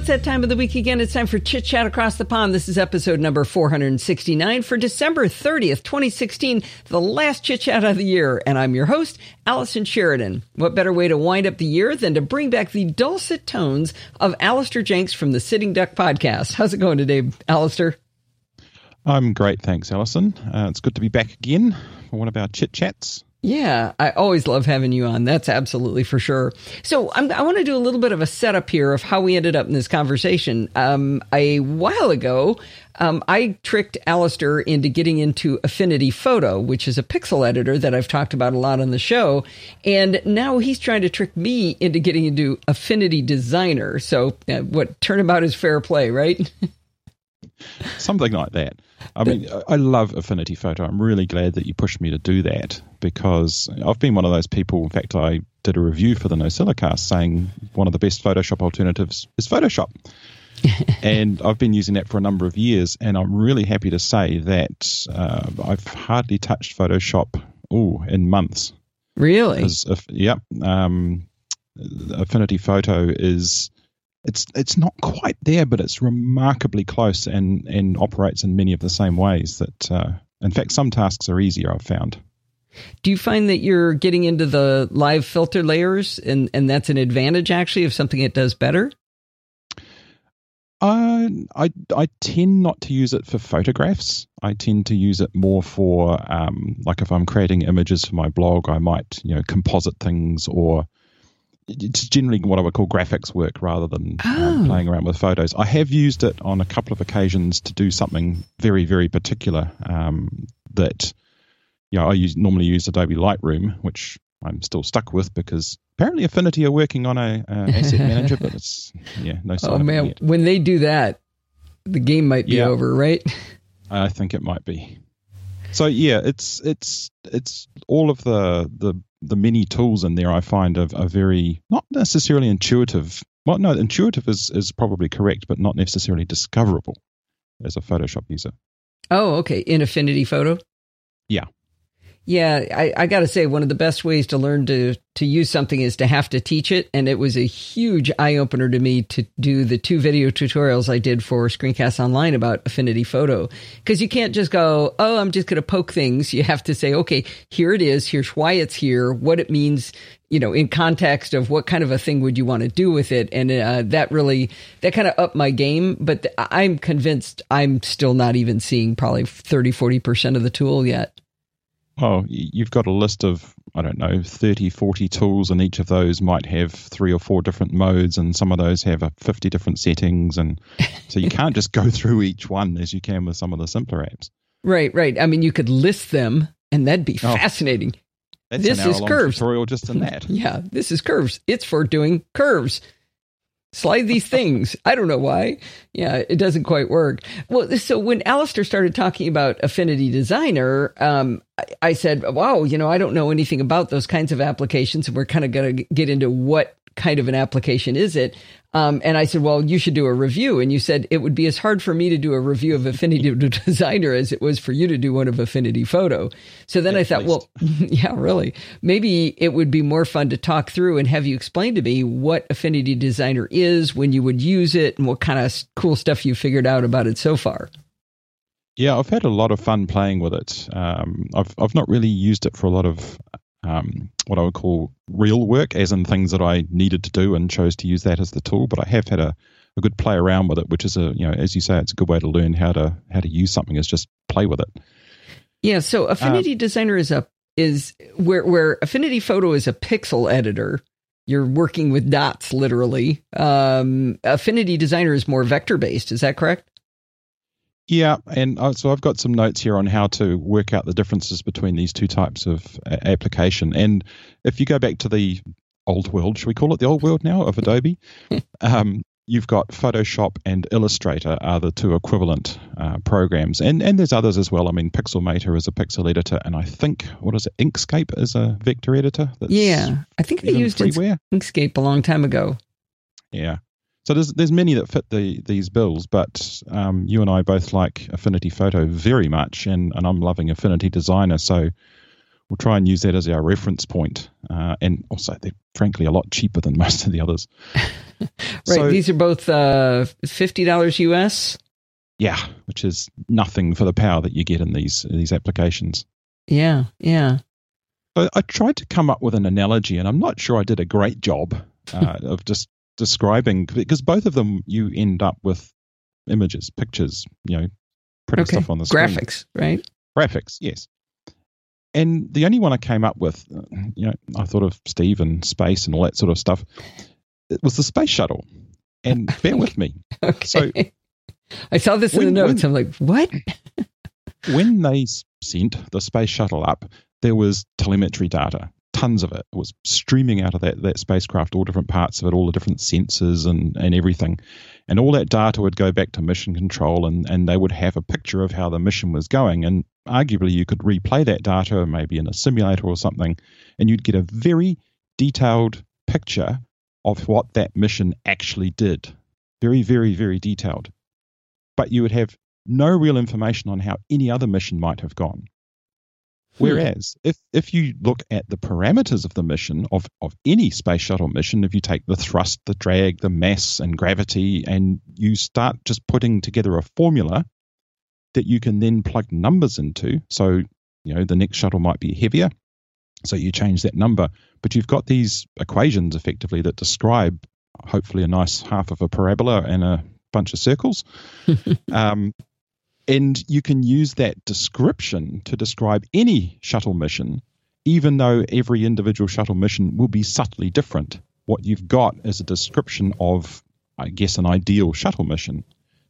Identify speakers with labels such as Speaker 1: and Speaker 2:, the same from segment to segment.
Speaker 1: it's that time of the week again. It's time for Chit Chat Across the Pond. This is episode number 469 for December 30th, 2016, the last Chit Chat of the year. And I'm your host, Allison Sheridan. What better way to wind up the year than to bring back the dulcet tones of Alistair Jenks from the Sitting Duck podcast? How's it going today, Alistair?
Speaker 2: I'm great, thanks, Allison. Uh, it's good to be back again for one of our chit chats.
Speaker 1: Yeah, I always love having you on. That's absolutely for sure. So I'm, i want to do a little bit of a setup here of how we ended up in this conversation. Um, a while ago, um, I tricked Alistair into getting into Affinity Photo, which is a pixel editor that I've talked about a lot on the show. And now he's trying to trick me into getting into Affinity Designer. So uh, what turnabout is fair play, right?
Speaker 2: Something like that. I mean, I love Affinity Photo. I'm really glad that you pushed me to do that because I've been one of those people. In fact, I did a review for the NosillaCast saying one of the best Photoshop alternatives is Photoshop. and I've been using that for a number of years, and I'm really happy to say that uh, I've hardly touched Photoshop oh in months.
Speaker 1: Really?
Speaker 2: If, yep. Um, Affinity Photo is it's it's not quite there, but it's remarkably close and and operates in many of the same ways. That uh, in fact, some tasks are easier. I've found.
Speaker 1: Do you find that you're getting into the live filter layers, and and that's an advantage actually of something it does better?
Speaker 2: Uh, I I tend not to use it for photographs. I tend to use it more for um, like if I'm creating images for my blog, I might you know composite things or it's generally what I would call graphics work rather than um, oh. playing around with photos. I have used it on a couple of occasions to do something very, very particular um, that, you know, I use, normally use Adobe Lightroom, which I'm still stuck with because apparently Affinity are working on a, a asset manager, but it's, yeah, no
Speaker 1: Oh, man. When they do that, the game might be
Speaker 2: yeah.
Speaker 1: over, right?
Speaker 2: I think it might be. So yeah, it's it's it's all of the the the many tools in there I find are, are very not necessarily intuitive. Well, no, intuitive is is probably correct, but not necessarily discoverable as a Photoshop user.
Speaker 1: Oh, okay. In Affinity Photo.
Speaker 2: Yeah.
Speaker 1: Yeah, I, I got to say, one of the best ways to learn to to use something is to have to teach it, and it was a huge eye opener to me to do the two video tutorials I did for Screencast Online about Affinity Photo, because you can't just go, oh, I'm just going to poke things. You have to say, okay, here it is. Here's why it's here. What it means, you know, in context of what kind of a thing would you want to do with it, and uh, that really that kind of upped my game. But I'm convinced I'm still not even seeing probably 30, 40 percent of the tool yet
Speaker 2: oh, you've got a list of, I don't know, 30, 40 tools, and each of those might have three or four different modes, and some of those have 50 different settings. And so you can't just go through each one as you can with some of the simpler apps.
Speaker 1: Right, right. I mean, you could list them, and that'd be oh, fascinating.
Speaker 2: this is curves. Tutorial just in that.
Speaker 1: yeah, this is curves. It's for doing curves slide these things. I don't know why. Yeah, it doesn't quite work. Well, so when Alistair started talking about Affinity Designer, um, I, I said, wow, you know, I don't know anything about those kinds of applications. And we're kind of going to get into what kind of an application is it? Um, and I said, well, you should do a review. And you said it would be as hard for me to do a review of Affinity Designer as it was for you to do one of Affinity Photo. So then At I thought, well, yeah, really. Maybe it would be more fun to talk through and have you explain to me what Affinity Designer is, when you would use it, and what kind of cool stuff you figured out about it so far.
Speaker 2: Yeah, I've had a lot of fun playing with it. Um, I've I've not really used it for a lot of um, what I would call real work, as in things that I needed to do and chose to use that as the tool. But I have had a, a good play around with it, which is a you know as you say, it's a good way to learn how to how to use something is just play with it.
Speaker 1: Yeah. So Affinity um, Designer is a is where where Affinity Photo is a pixel editor. You're working with dots literally. Um, Affinity Designer is more vector based. Is that correct?
Speaker 2: Yeah, and uh, so I've got some notes here on how to work out the differences between these two types of application. And if you go back to the old world, should we call it the old world now of Adobe? um, you've got Photoshop and Illustrator are the two equivalent uh, programs, and and there's others as well. I mean, Pixelmator is a pixel editor, and I think what is it, Inkscape is a vector editor.
Speaker 1: yeah, I think they used freeware. Inkscape a long time ago.
Speaker 2: Yeah, so there's there's many that fit the these bills, but um, you and I both like Affinity Photo very much, and, and I'm loving Affinity Designer. So we'll try and use that as our reference point. Uh, and also, they're frankly a lot cheaper than most of the others.
Speaker 1: right. So, these are both uh, $50 US.
Speaker 2: Yeah, which is nothing for the power that you get in these these applications.
Speaker 1: Yeah, yeah.
Speaker 2: So I tried to come up with an analogy, and I'm not sure I did a great job uh, of just describing because both of them you end up with images, pictures, you know, putting okay. stuff on the
Speaker 1: screen. Graphics, right?
Speaker 2: Graphics, yes. And the only one I came up with, uh, you know, I thought of Steve and space and all that sort of stuff. It was the space shuttle. And bear with me.
Speaker 1: okay. So I saw this when, in the notes. When, I'm like, what?
Speaker 2: when they sent the space shuttle up, there was telemetry data, tons of it. It was streaming out of that, that spacecraft, all different parts of it, all the different sensors and, and everything. And all that data would go back to mission control and, and they would have a picture of how the mission was going. And arguably, you could replay that data, maybe in a simulator or something, and you'd get a very detailed picture of what that mission actually did. Very, very, very detailed. But you would have no real information on how any other mission might have gone. Hmm. Whereas if, if you look at the parameters of the mission of, of any space shuttle mission, if you take the thrust, the drag, the mass, and gravity, and you start just putting together a formula that you can then plug numbers into. So, you know, the next shuttle might be heavier. So you change that number, but you've got these equations effectively that describe hopefully a nice half of a parabola and a bunch of circles. um, and you can use that description to describe any shuttle mission, even though every individual shuttle mission will be subtly different. What you've got is a description of, I guess, an ideal shuttle mission.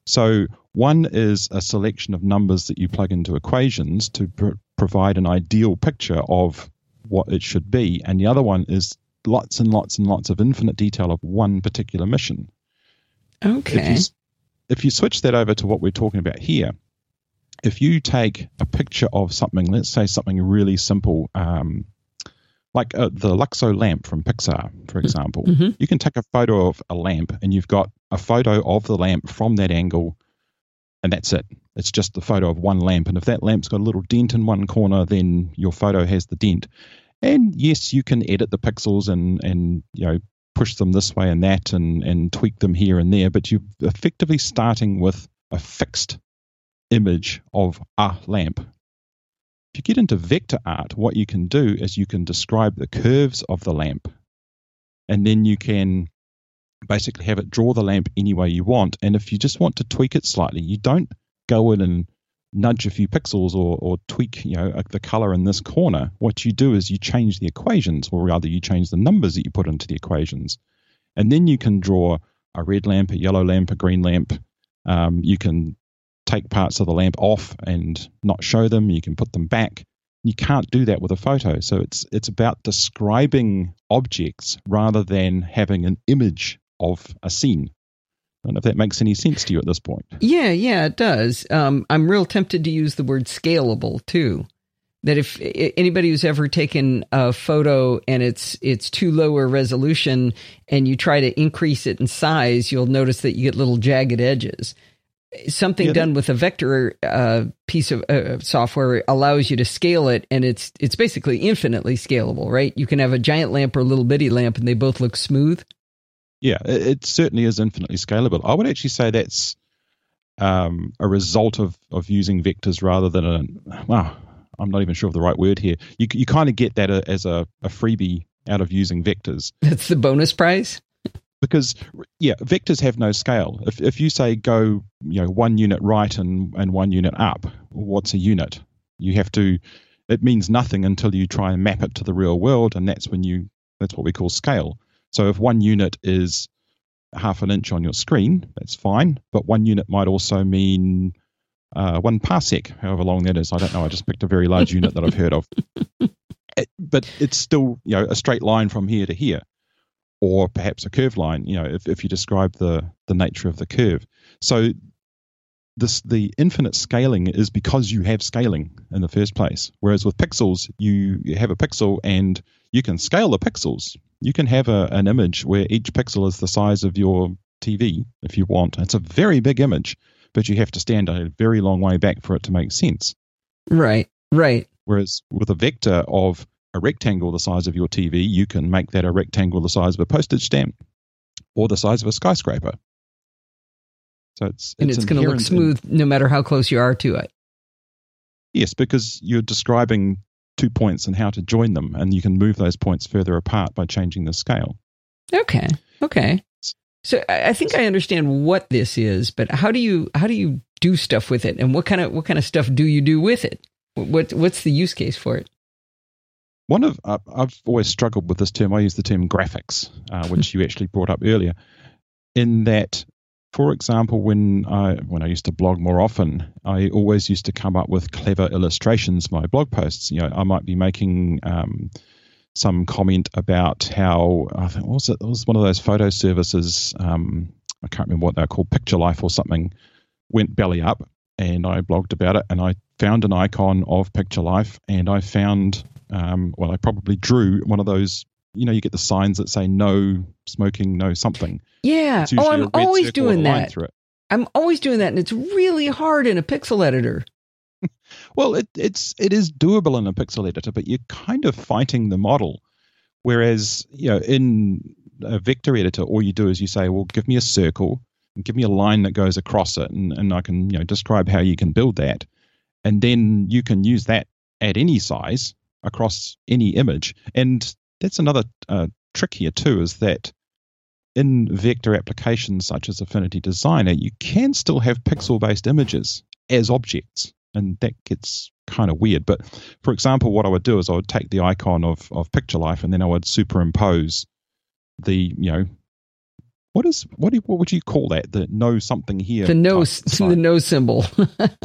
Speaker 2: So, one is a selection of numbers that you plug into equations to pr- provide an ideal picture of what it should be. And the other one is lots and lots and lots of infinite detail of one particular mission.
Speaker 1: Okay.
Speaker 2: If you, if you switch that over to what we're talking about here, if you take a picture of something, let's say something really simple, um, like uh, the Luxo lamp from Pixar, for mm-hmm. example, mm-hmm. you can take a photo of a lamp and you've got a photo of the lamp from that angle, and that's it. It's just the photo of one lamp. And if that lamp's got a little dent in one corner, then your photo has the dent. And yes, you can edit the pixels and, and you know, push them this way and that and, and tweak them here and there, but you're effectively starting with a fixed image of a lamp. If you get into vector art, what you can do is you can describe the curves of the lamp. And then you can basically have it draw the lamp any way you want. And if you just want to tweak it slightly, you don't go in and nudge a few pixels or, or tweak you know the color in this corner. What you do is you change the equations, or rather, you change the numbers that you put into the equations. And then you can draw a red lamp, a yellow lamp, a green lamp. Um, you can take parts of the lamp off and not show them. You can put them back. You can't do that with a photo. So it's it's about describing objects rather than having an image of a scene. I don't know if that makes any sense to you at this point.
Speaker 1: Yeah, yeah, it does. Um, I'm real tempted to use the word scalable too. That if anybody who's ever taken a photo and it's it's too low a resolution and you try to increase it in size, you'll notice that you get little jagged edges something yeah, done with a vector uh, piece of uh, software allows you to scale it and it's it's basically infinitely scalable right you can have a giant lamp or a little bitty lamp and they both look smooth
Speaker 2: yeah it, it certainly is infinitely scalable i would actually say that's um, a result of of using vectors rather than a well i'm not even sure of the right word here you, you kind of get that as a, a freebie out of using vectors
Speaker 1: that's the bonus prize
Speaker 2: because yeah, vectors have no scale. If if you say go you know one unit right and and one unit up, what's a unit? You have to. It means nothing until you try and map it to the real world, and that's when you that's what we call scale. So if one unit is half an inch on your screen, that's fine. But one unit might also mean uh, one parsec, however long that is. I don't know. I just picked a very large unit that I've heard of. It, but it's still you know a straight line from here to here or perhaps a curved line, you know, if, if you describe the, the nature of the curve. So this the infinite scaling is because you have scaling in the first place. Whereas with pixels, you, you have a pixel and you can scale the pixels. You can have a, an image where each pixel is the size of your TV if you want. It's a very big image, but you have to stand a very long way back for it to make sense.
Speaker 1: Right, right.
Speaker 2: Whereas with a vector of a rectangle the size of your TV, you can make that a rectangle the size of a postage stamp or the size of a skyscraper.
Speaker 1: So it's, and it's, it's going to look smooth in, no matter how close you are to it.
Speaker 2: Yes, because you're describing two points and how to join them, and you can move those points further apart by changing the scale.
Speaker 1: Okay. Okay. So I think I understand what this is, but how do you how do you do stuff with it, and what kind of what kind of stuff do you do with it? What what's the use case for it?
Speaker 2: One of uh, I've always struggled with this term. I use the term graphics, uh, which you actually brought up earlier. In that, for example, when I when I used to blog more often, I always used to come up with clever illustrations. My blog posts, you know, I might be making um, some comment about how I think was it, it was one of those photo services. Um, I can't remember what they're called, Picturelife or something, went belly up, and I blogged about it, and I found an icon of Picturelife, and I found, um, well, I probably drew one of those. You know, you get the signs that say no smoking, no something.
Speaker 1: Yeah. Oh, I'm always doing that. I'm always doing that, and it's really hard in a pixel editor.
Speaker 2: Well, it, it's it is doable in a pixel editor, but you're kind of fighting the model. Whereas, you know, in a vector editor, all you do is you say, well, give me a circle and give me a line that goes across it, and, and I can, you know, describe how you can build that. And then you can use that at any size across any image. And that's another uh, trick here too, is that in vector applications such as Affinity Designer, you can still have pixel-based images as objects and that gets kind of weird. But for example, what I would do is I would take the icon of, of Picturelife and then I would superimpose the, you know, what is what do, what would you call that? The no something here.
Speaker 1: The no the no symbol.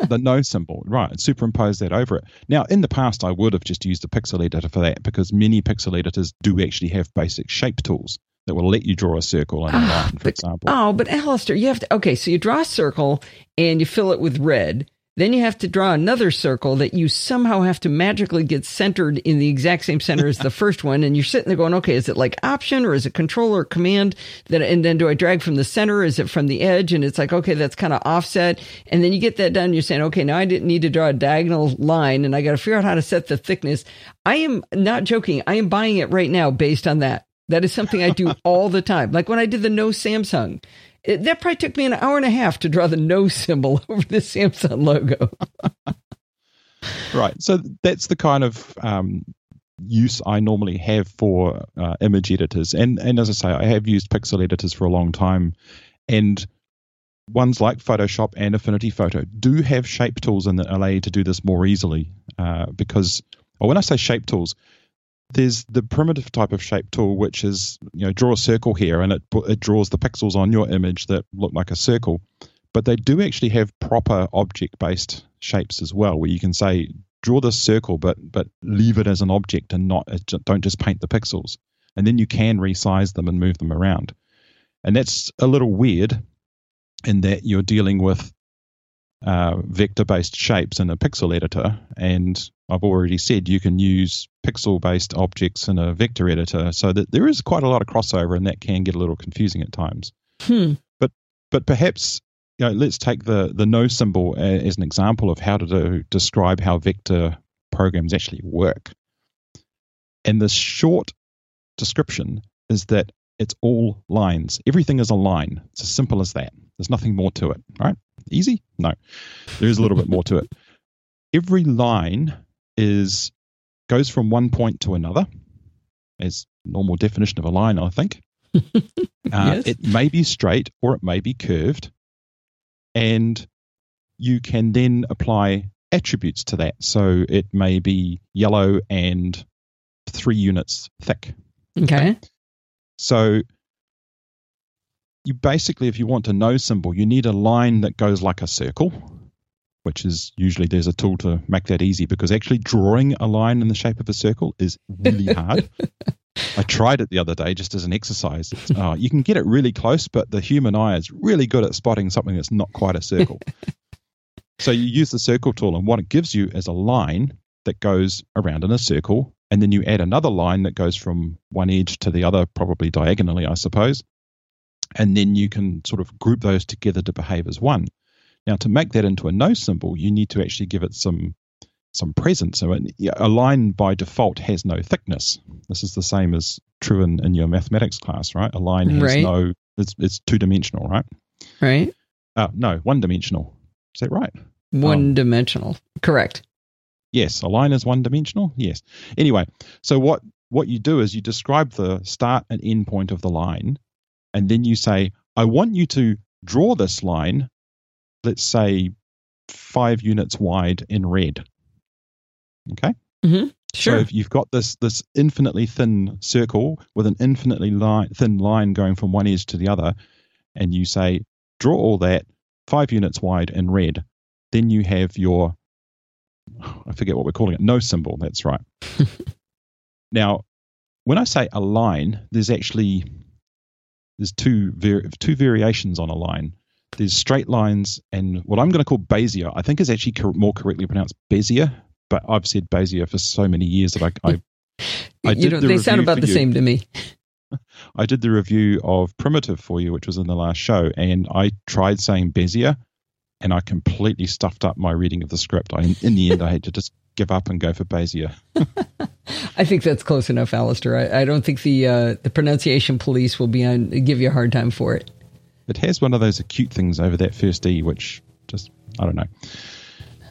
Speaker 2: the no symbol, right? And Superimpose that over it. Now, in the past, I would have just used a pixel editor for that because many pixel editors do actually have basic shape tools that will let you draw a circle and a ah, line, for
Speaker 1: but,
Speaker 2: example.
Speaker 1: Oh, but Alistair, you have to. Okay, so you draw a circle and you fill it with red then you have to draw another circle that you somehow have to magically get centered in the exact same center as the first one. And you're sitting there going, okay, is it like option or is it control or command? That and then do I drag from the center? Is it from the edge? And it's like, okay, that's kind of offset. And then you get that done. You're saying, okay, now I didn't need to draw a diagonal line and I got to figure out how to set the thickness. I am not joking. I am buying it right now based on that. That is something I do all the time. Like when I did the no Samsung, it, that probably took me an hour and a half to draw the no symbol over the Samsung logo.
Speaker 2: right. So that's the kind of um, use I normally have for uh, image editors. And, and as I say, I have used pixel editors for a long time. And ones like Photoshop and Affinity Photo do have shape tools in that allow you to do this more easily. Uh, because, or when I say shape tools, there's the primitive type of shape tool, which is you know draw a circle here, and it it draws the pixels on your image that look like a circle. But they do actually have proper object-based shapes as well, where you can say draw this circle, but but leave it as an object and not don't just paint the pixels, and then you can resize them and move them around. And that's a little weird in that you're dealing with uh, vector-based shapes in a pixel editor, and I've already said you can use pixel-based objects in a vector editor, so that there is quite a lot of crossover, and that can get a little confusing at times.
Speaker 1: Hmm.
Speaker 2: But but perhaps you know, let's take the the no symbol as an example of how to do, describe how vector programs actually work. And the short description is that it's all lines. Everything is a line. It's as simple as that. There's nothing more to it, right? Easy? No. There's a little bit more to it. Every line is goes from one point to another, as normal definition of a line, I think. uh, yes. It may be straight or it may be curved, and you can then apply attributes to that. So it may be yellow and three units thick.
Speaker 1: Okay.
Speaker 2: So you basically, if you want a no symbol, you need a line that goes like a circle, which is usually there's a tool to make that easy because actually drawing a line in the shape of a circle is really hard. I tried it the other day just as an exercise. Uh, you can get it really close, but the human eye is really good at spotting something that's not quite a circle. so you use the circle tool, and what it gives you is a line that goes around in a circle, and then you add another line that goes from one edge to the other, probably diagonally, I suppose and then you can sort of group those together to behave as one. Now, to make that into a no symbol, you need to actually give it some some presence. So a line by default has no thickness. This is the same as true in, in your mathematics class, right? A line has right. no it's it's two dimensional, right?
Speaker 1: Right.
Speaker 2: Uh, no, one dimensional. Is that right?
Speaker 1: One um, dimensional. Correct.
Speaker 2: Yes, a line is one dimensional. Yes. Anyway, so what what you do is you describe the start and end point of the line, and then you say, I want you to draw this line, let's say five units wide in red. Okay.
Speaker 1: Mm-hmm. Sure.
Speaker 2: So if you've got this this infinitely thin circle with an infinitely line, thin line going from one edge to the other, and you say draw all that five units wide in red, then you have your I forget what we're calling it, no symbol. That's right. now, when I say a line, there's actually there's two var- two variations on a line. There's straight lines and what I'm going to call Bezier. I think is actually cor- more correctly pronounced Bezier, but I've said Bezier for so many years that I, I,
Speaker 1: I did the they sound about the you. same to me.
Speaker 2: I did the review of Primitive for you, which was in the last show, and I tried saying Bezier, and I completely stuffed up my reading of the script. I, in the end, I had to just give up and go for Bezier.
Speaker 1: I think that's close enough, Alistair. I, I don't think the uh, the pronunciation police will be on give you a hard time for it.
Speaker 2: It has one of those acute things over that first e, which just I don't know.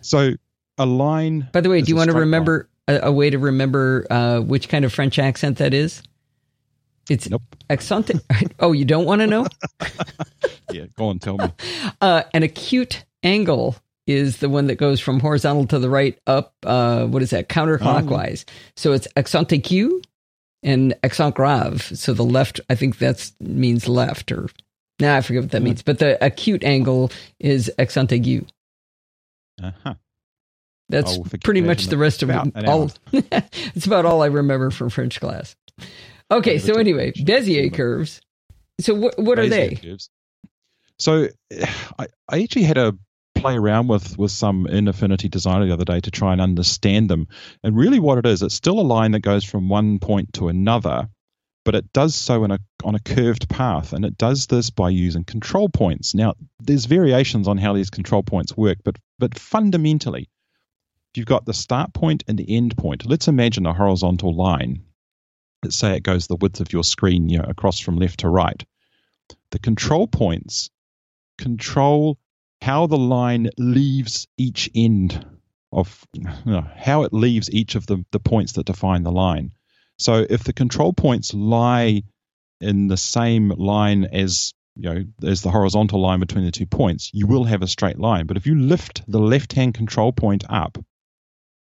Speaker 2: So a line.
Speaker 1: By the way, do you want to remember a, a, way to remember uh, which kind of French accent that is? It's
Speaker 2: nope.
Speaker 1: accent. oh, you don't want to know?
Speaker 2: yeah, go on, tell me.
Speaker 1: Uh, an acute angle is the one that goes from horizontal to the right up. Uh, what is that? Counterclockwise. Oh. So it's accent aigu and accent grave. So the left, I think that means left or. Now I forget what that means, but the acute angle is accent aigu.
Speaker 2: Uh-huh.
Speaker 1: That's pretty much the rest of it. All it's about all I remember from French class. Okay, so anyway, Bezier curves. So what what are they? Curves.
Speaker 2: So I, I actually had a play around with with some in Affinity Designer the other day to try and understand them. And really, what it is, it's still a line that goes from one point to another, but it does so in a on a curved path, and it does this by using control points. Now, there's variations on how these control points work, but but fundamentally, you've got the start point and the end point. Let's imagine a horizontal line. Let's say it goes the width of your screen, you know, across from left to right. The control points control how the line leaves each end of you know, how it leaves each of the, the points that define the line. So if the control points lie in the same line as you know as the horizontal line between the two points, you will have a straight line. But if you lift the left hand control point up,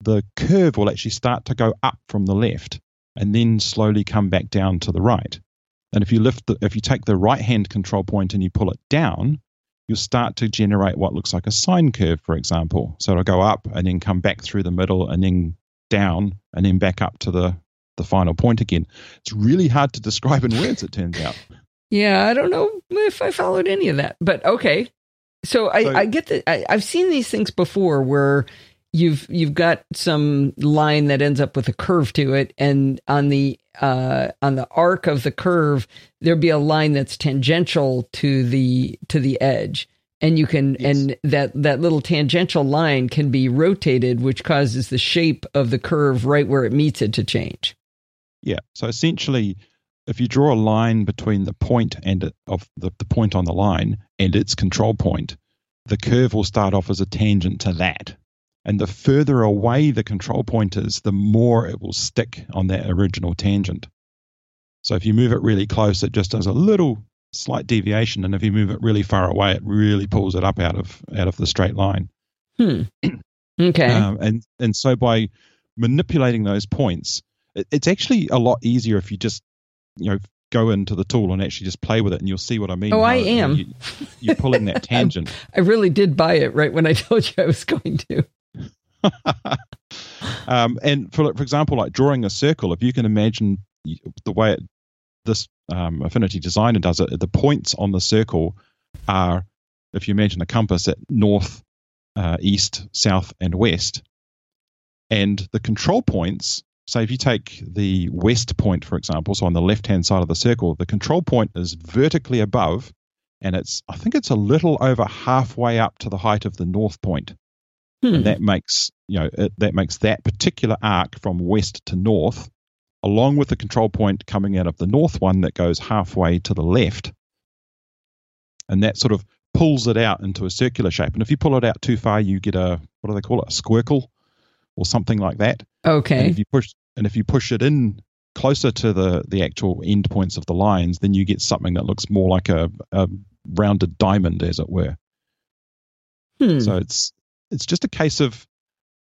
Speaker 2: the curve will actually start to go up from the left and then slowly come back down to the right. And if you lift the, if you take the right hand control point and you pull it down, you'll start to generate what looks like a sine curve, for example. So it'll go up and then come back through the middle and then down and then back up to the, the final point again. It's really hard to describe in words, it turns out.
Speaker 1: Yeah, I don't know if I followed any of that, but okay. So I, so, I get that I, I've seen these things before where you've you've got some line that ends up with a curve to it, and on the uh, on the arc of the curve, there'll be a line that's tangential to the to the edge, and you can yes. and that that little tangential line can be rotated, which causes the shape of the curve right where it meets it to change.
Speaker 2: Yeah. So essentially, if you draw a line between the point and of the, the point on the line and its control point, the curve will start off as a tangent to that. And the further away the control point is, the more it will stick on that original tangent. So if you move it really close, it just does a little slight deviation, and if you move it really far away, it really pulls it up out of out of the straight line.
Speaker 1: Hmm. Okay. Um,
Speaker 2: and and so by manipulating those points, it's actually a lot easier if you just you know go into the tool and actually just play with it, and you'll see what I mean.
Speaker 1: Oh, I am.
Speaker 2: You, you pull in that tangent.
Speaker 1: I really did buy it right when I told you I was going to.
Speaker 2: um, and for for example, like drawing a circle, if you can imagine the way it, this um, Affinity Designer does it, the points on the circle are, if you imagine a compass at north, uh, east, south, and west, and the control points. Say if you take the west point, for example, so on the left hand side of the circle, the control point is vertically above, and it's I think it's a little over halfway up to the height of the north point. Hmm. And that makes you know it, that makes that particular arc from west to north, along with the control point coming out of the north one that goes halfway to the left, and that sort of pulls it out into a circular shape. And if you pull it out too far, you get a what do they call it, a squircle, or something like that.
Speaker 1: Okay.
Speaker 2: And if you push and if you push it in closer to the the actual end points of the lines, then you get something that looks more like a, a rounded diamond, as it were. Hmm. So it's it's just a case of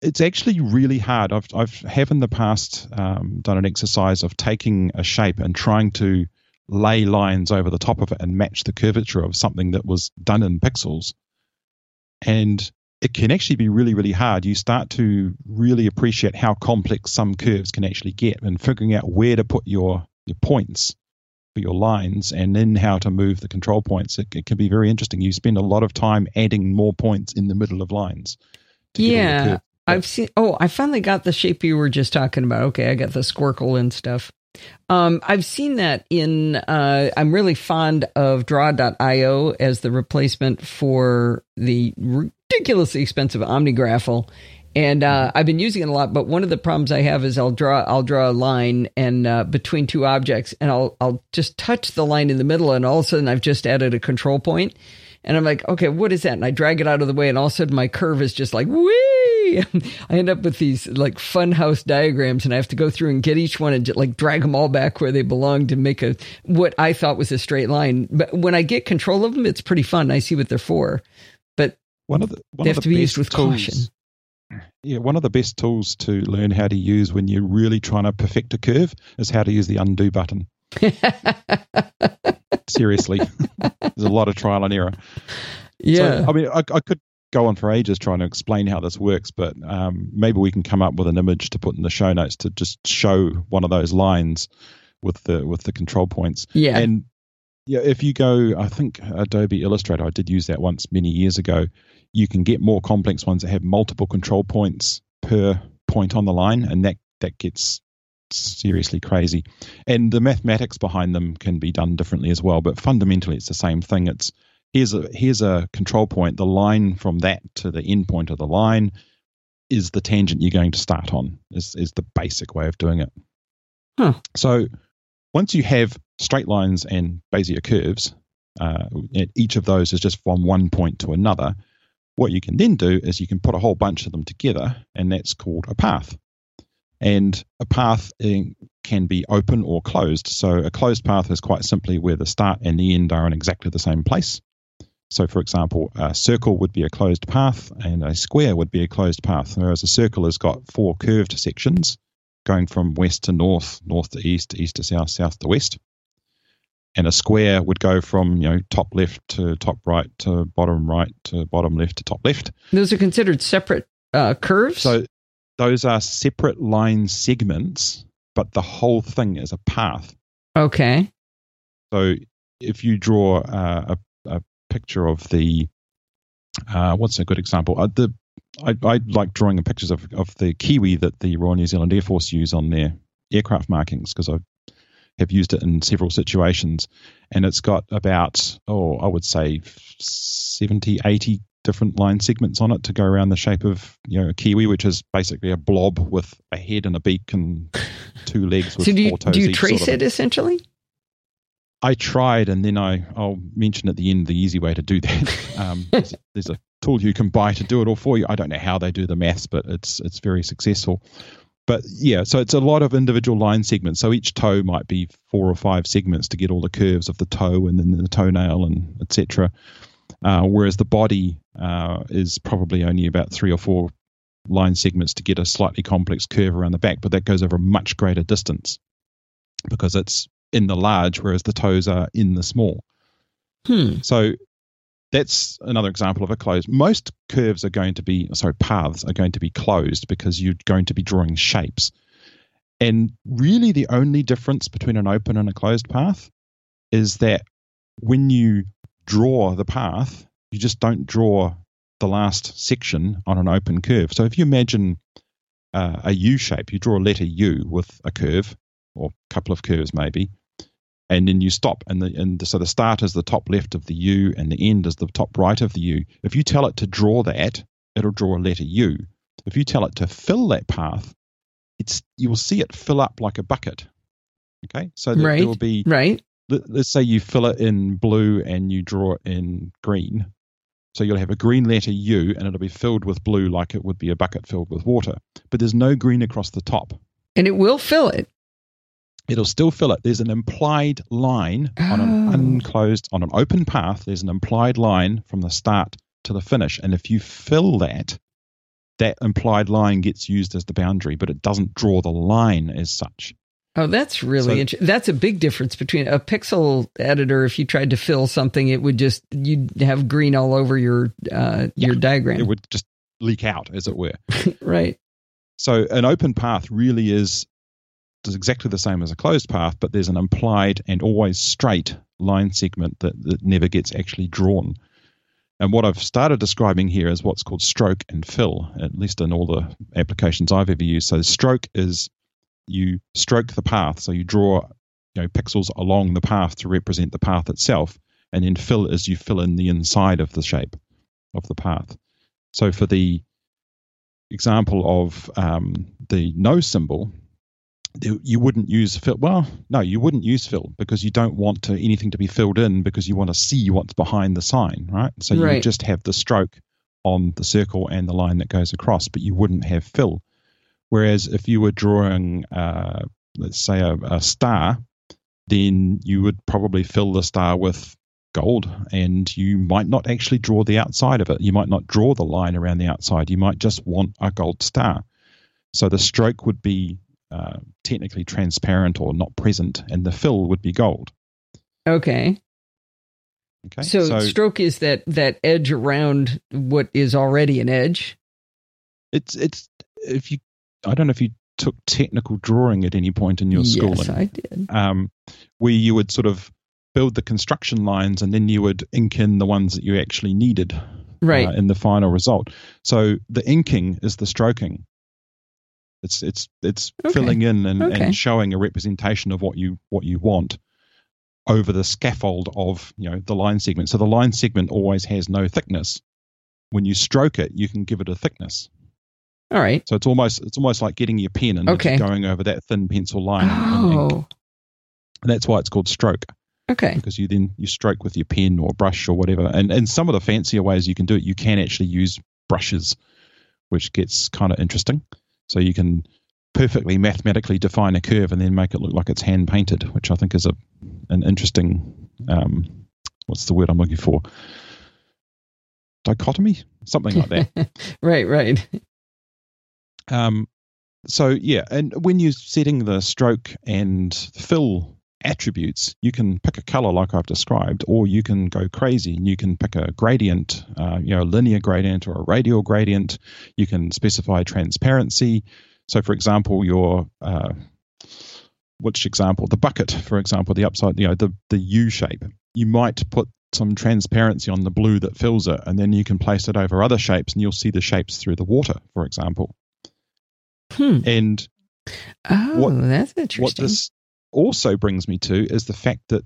Speaker 2: it's actually really hard. I've I've have in the past um, done an exercise of taking a shape and trying to lay lines over the top of it and match the curvature of something that was done in pixels. And it can actually be really, really hard. You start to really appreciate how complex some curves can actually get and figuring out where to put your, your points for your lines and then how to move the control points. It, it can be very interesting. You spend a lot of time adding more points in the middle of lines.
Speaker 1: Yeah. I've seen, oh, I finally got the shape you were just talking about. Okay. I got the squircle and stuff. Um, I've seen that in, uh, I'm really fond of draw.io as the replacement for the ridiculously expensive OmniGraffle. And uh, I've been using it a lot, but one of the problems I have is I'll draw I'll draw a line and uh, between two objects, and I'll I'll just touch the line in the middle, and all of a sudden I've just added a control point, and I'm like, okay, what is that? And I drag it out of the way, and all of a sudden my curve is just like wee. I end up with these like funhouse diagrams, and I have to go through and get each one and like drag them all back where they belong to make a what I thought was a straight line. But when I get control of them, it's pretty fun. I see what they're for. But
Speaker 2: one of the one
Speaker 1: they
Speaker 2: have
Speaker 1: the to be used with
Speaker 2: tools,
Speaker 1: caution.
Speaker 2: Yeah, one of the best tools to learn how to use when you're really trying to perfect a curve is how to use the undo button. Seriously, there's a lot of trial and error.
Speaker 1: Yeah,
Speaker 2: so, I mean, I, I, could go on for ages trying to explain how this works, but um, maybe we can come up with an image to put in the show notes to just show one of those lines with the with the control points.
Speaker 1: Yeah,
Speaker 2: and yeah, if you go, I think Adobe Illustrator, I did use that once many years ago. You can get more complex ones that have multiple control points per point on the line, and that that gets seriously crazy. And the mathematics behind them can be done differently as well, but fundamentally it's the same thing. It's here's a here's a control point. The line from that to the end point of the line is the tangent you're going to start on. Is is the basic way of doing it.
Speaker 1: Huh.
Speaker 2: So once you have straight lines and Bezier curves, uh, each of those is just from one point to another. What you can then do is you can put a whole bunch of them together, and that's called a path. And a path eh, can be open or closed. So a closed path is quite simply where the start and the end are in exactly the same place. So, for example, a circle would be a closed path, and a square would be a closed path. Whereas a circle has got four curved sections, going from west to north, north to east, east to south, south to west. And a square would go from you know top left to top right to bottom right to bottom left to top left.
Speaker 1: Those are considered separate uh, curves.
Speaker 2: So those are separate line segments, but the whole thing is a path.
Speaker 1: Okay.
Speaker 2: So if you draw uh, a, a picture of the uh, what's a good example? Uh, the I, I like drawing pictures of, of the kiwi that the Royal New Zealand Air Force use on their aircraft markings because I have used it in several situations. And it's got about, oh, I would say 70, 80 different line segments on it to go around the shape of you know a kiwi, which is basically a blob with a head and a beak and two legs with
Speaker 1: so do you,
Speaker 2: four toes.
Speaker 1: Do you trace
Speaker 2: sort of.
Speaker 1: it essentially?
Speaker 2: I tried, and then I I'll mention at the end the easy way to do that. Um, there's, there's, a tool you can buy to do it all for you. I don't know how they do the maths, but it's it's very successful. But yeah, so it's a lot of individual line segments. So each toe might be four or five segments to get all the curves of the toe and then the toenail and etc. Uh, whereas the body uh, is probably only about three or four line segments to get a slightly complex curve around the back, but that goes over a much greater distance because it's in the large, whereas the toes are in the small.
Speaker 1: Hmm.
Speaker 2: So that's another example of a closed. Most curves are going to be, sorry, paths are going to be closed because you're going to be drawing shapes. And really, the only difference between an open and a closed path is that when you draw the path, you just don't draw the last section on an open curve. So if you imagine uh, a U shape, you draw a letter U with a curve or a couple of curves maybe, and then you stop and the and so the start is the top left of the U and the end is the top right of the U. If you tell it to draw that, it'll draw a letter U. If you tell it to fill that path, it's you will see it fill up like a bucket. Okay, so there,
Speaker 1: right.
Speaker 2: there will be
Speaker 1: right.
Speaker 2: let, us say you fill it in blue and you draw it in green. So you'll have a green letter U and it'll be filled with blue like it would be a bucket filled with water. But there's no green across the top.
Speaker 1: And it will fill it.
Speaker 2: It'll still fill it. There's an implied line on an
Speaker 1: Oh.
Speaker 2: unclosed, on an open path. There's an implied line from the start to the finish. And if you fill that, that implied line gets used as the boundary, but it doesn't draw the line as such.
Speaker 1: Oh, that's really
Speaker 2: So-
Speaker 1: interesting. That's a big difference between a pixel editor. If you tried to fill something, it would just you'd have green all over your uh, your diagram.
Speaker 2: It would just leak out, as it were.
Speaker 1: right.
Speaker 2: So an open path really is exactly the same as a closed path, but there's an implied and always straight line segment that, that never gets actually drawn. And what I've started describing here is what's called stroke and fill, at least in all the applications I've ever used. So stroke is you stroke the path, so you draw you know pixels along the path to represent the path itself, and then fill is you fill in the inside of the shape of the path. So for the example of um, the no symbol, you wouldn't use fill. Well, no, you wouldn't use fill because you don't want to, anything to be filled in because you want to see what's behind the sign, right? So you
Speaker 1: Right.
Speaker 2: just have the stroke on the circle and the line that goes across, but you wouldn't have fill. Whereas if you were drawing, uh, let's say, a, a star, then you would probably fill the star with gold and you might not actually draw the outside of it. You might not draw the line around the outside. You might just want a gold star. So the stroke would be uh, technically transparent or not present, and the fill would be gold.
Speaker 1: Okay.
Speaker 2: Okay.
Speaker 1: So, stroke is that that edge around what is already an edge.
Speaker 2: it's it's if you I don't know if you took technical drawing at any point in your
Speaker 1: yes,
Speaker 2: schooling.
Speaker 1: Yes, I did.
Speaker 2: um, where you would sort of build the construction lines and then you would ink in the ones that you actually needed
Speaker 1: Right.
Speaker 2: uh, in the final result. So the inking is the stroking. It's it's it's
Speaker 1: Okay.
Speaker 2: filling in and,
Speaker 1: Okay.
Speaker 2: and showing a representation of what you what you want over the scaffold of you know the line segment. So the line segment always has no thickness. When you stroke it, you can give it a thickness.
Speaker 1: All right.
Speaker 2: So it's almost it's almost like getting your pen and
Speaker 1: Okay.
Speaker 2: going over that thin pencil line. and.
Speaker 1: Oh.
Speaker 2: And that's why it's called stroke
Speaker 1: Okay.
Speaker 2: because you then you stroke with your pen or brush or whatever. And and some of the fancier ways you can do it, you can actually use brushes, which gets kind of interesting. So you can perfectly mathematically define a curve and then make it look like it's hand painted, which I think is a an interesting um, what's the word I'm looking for? Dichotomy, something like that.
Speaker 1: right. Right.
Speaker 2: Um, so yeah, and when you're setting the stroke and fill attributes, you can pick a color like I've described, or you can go crazy and you can pick a gradient, uh, you know, a linear gradient or a radial gradient. You can specify transparency. So, for example, your uh, which example? The bucket, for example, the upside, you know, the the U shape. You might put some transparency on the blue that fills it, and then you can place it over other shapes, and you'll see the shapes through the water, for example.
Speaker 1: Hmm.
Speaker 2: And
Speaker 1: Oh,
Speaker 2: What-
Speaker 1: that's
Speaker 2: what
Speaker 1: interesting.
Speaker 2: this also brings me to is the fact that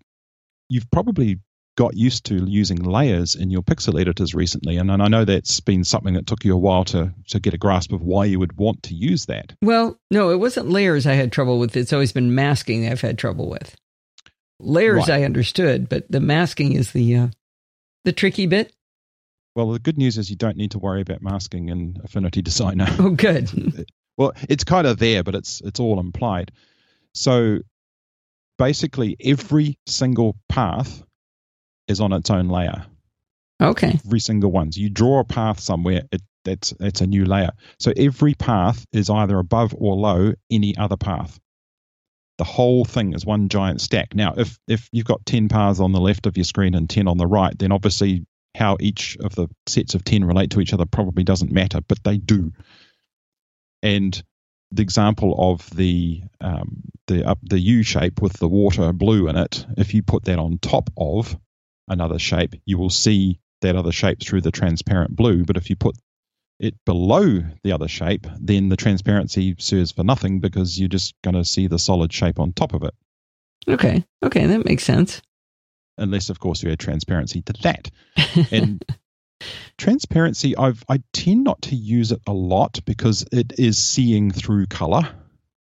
Speaker 2: you've probably got used to using layers in your pixel editors recently, and, and I know that's been something that took you a while to to get a grasp of why you would want to use that.
Speaker 1: Well, no, it wasn't layers I had trouble with. It's always been masking I've had trouble with. Layers
Speaker 2: Right.
Speaker 1: I understood, but the masking is the uh, the tricky bit.
Speaker 2: Well, the good news is you don't need to worry about masking in Affinity Designer.
Speaker 1: Oh, good.
Speaker 2: well, it's kind of there, but it's it's all implied. So basically, every single path is on its own layer.
Speaker 1: Okay.
Speaker 2: every single one. So you draw a path somewhere, it, that's that's a new layer. So every path is either above or below any other path. The whole thing is one giant stack. Now, if if you've got ten paths on the left of your screen and ten on the right, then obviously how each of the sets of ten relate to each other probably doesn't matter, but they do. And the example of the um, the up the U shape with the water blue in it, if you put that on top of another shape, you will see that other shape through the transparent blue. But if you put it below the other shape, then the transparency serves for nothing because you're just going to see the solid shape on top of it.
Speaker 1: Okay. Okay. That makes sense.
Speaker 2: Unless, of course, you add transparency to that. And Transparency, I've I tend not to use it a lot because it is seeing through color.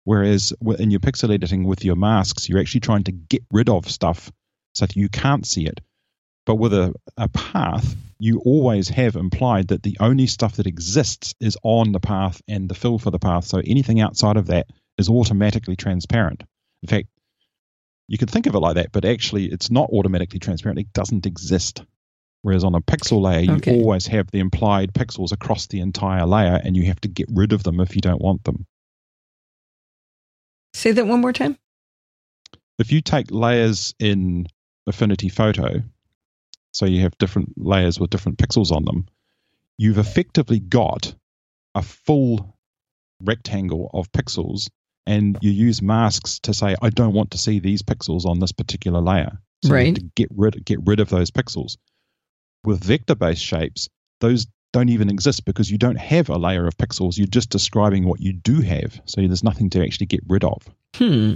Speaker 2: Whereas in your pixel editing with your masks, you're actually trying to get rid of stuff so that you can't see it. But with a, a path, you always have implied that the only stuff that exists is on the path and the fill for the path. So anything outside of that is automatically transparent. In fact, you could think of it like that, but actually it's not automatically transparent. It doesn't exist. Whereas on a pixel layer, you okay. always have the implied pixels across the entire layer and you have to get rid of them if you don't want them.
Speaker 1: Say that one more time.
Speaker 2: If you take layers in Affinity Photo, so you have different layers with different pixels on them, you've effectively got a full rectangle of pixels and you use masks to say I don't want to see these pixels on this particular layer. So
Speaker 1: right.
Speaker 2: to get rid get rid of those pixels. With vector based shapes, those don't even exist because you don't have a layer of pixels. You're just describing what you do have. So there's nothing to actually get rid of.
Speaker 1: Hmm.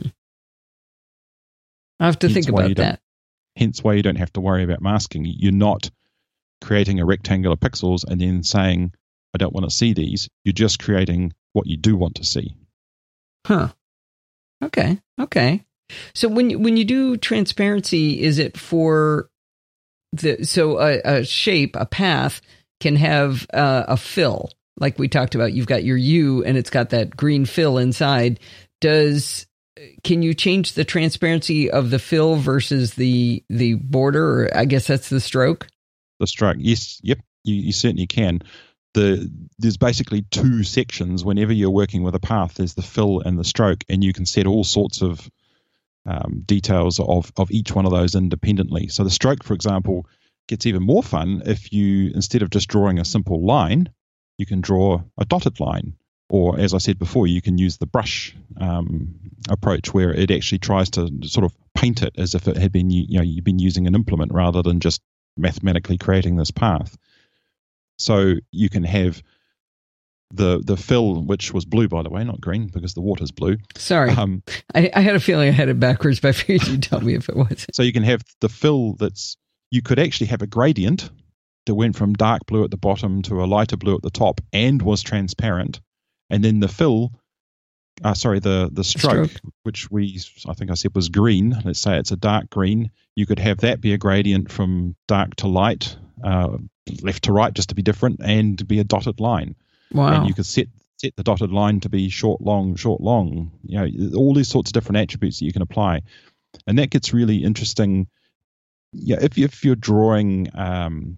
Speaker 1: I have to hence think about that.
Speaker 2: Hence why you don't have to worry about masking. You're not creating a rectangular pixels and then saying, I don't want to see these. You're just creating what you do want to see.
Speaker 1: Huh. Okay. Okay. So when you, when you do transparency, is it for the so a, a shape, a path can have uh, a fill, like we talked about. You've got your U, and it's got that green fill inside. Does can you change the transparency of the fill versus the the border? Or I guess that's the stroke.
Speaker 2: The stroke, yes, yep, you, you certainly can. The there's basically two sections. Whenever you're working with a path, there's the fill and the stroke, and you can set all sorts of um, details of of each one of those independently. So the stroke, for example, gets even more fun if you instead of just drawing a simple line, you can draw a dotted line. Or, as I said before, you can use the brush um, approach where it actually tries to sort of paint it as if it had been, you know, you've been using an implement rather than just mathematically creating this path. So you can have the the fill, which was blue, by the way, not green, because the water's blue.
Speaker 1: Sorry, um, I, I, had a feeling I had it backwards, but I figured you'd tell me if it was.
Speaker 2: So you can have the fill that's you could actually have a gradient that went from dark blue at the bottom to a lighter blue at the top and was transparent. And then the fill, uh, sorry, the, the stroke, stroke, which we, I think I said was green. Let's say it's a dark green. You could have that be a gradient from dark to light, uh, left to right, just to be different, and be a dotted line.
Speaker 1: Wow.
Speaker 2: And you could set set the dotted line to be short, long, short, long. You know, all these sorts of different attributes that you can apply. And that gets really interesting yeah, if if you're drawing um,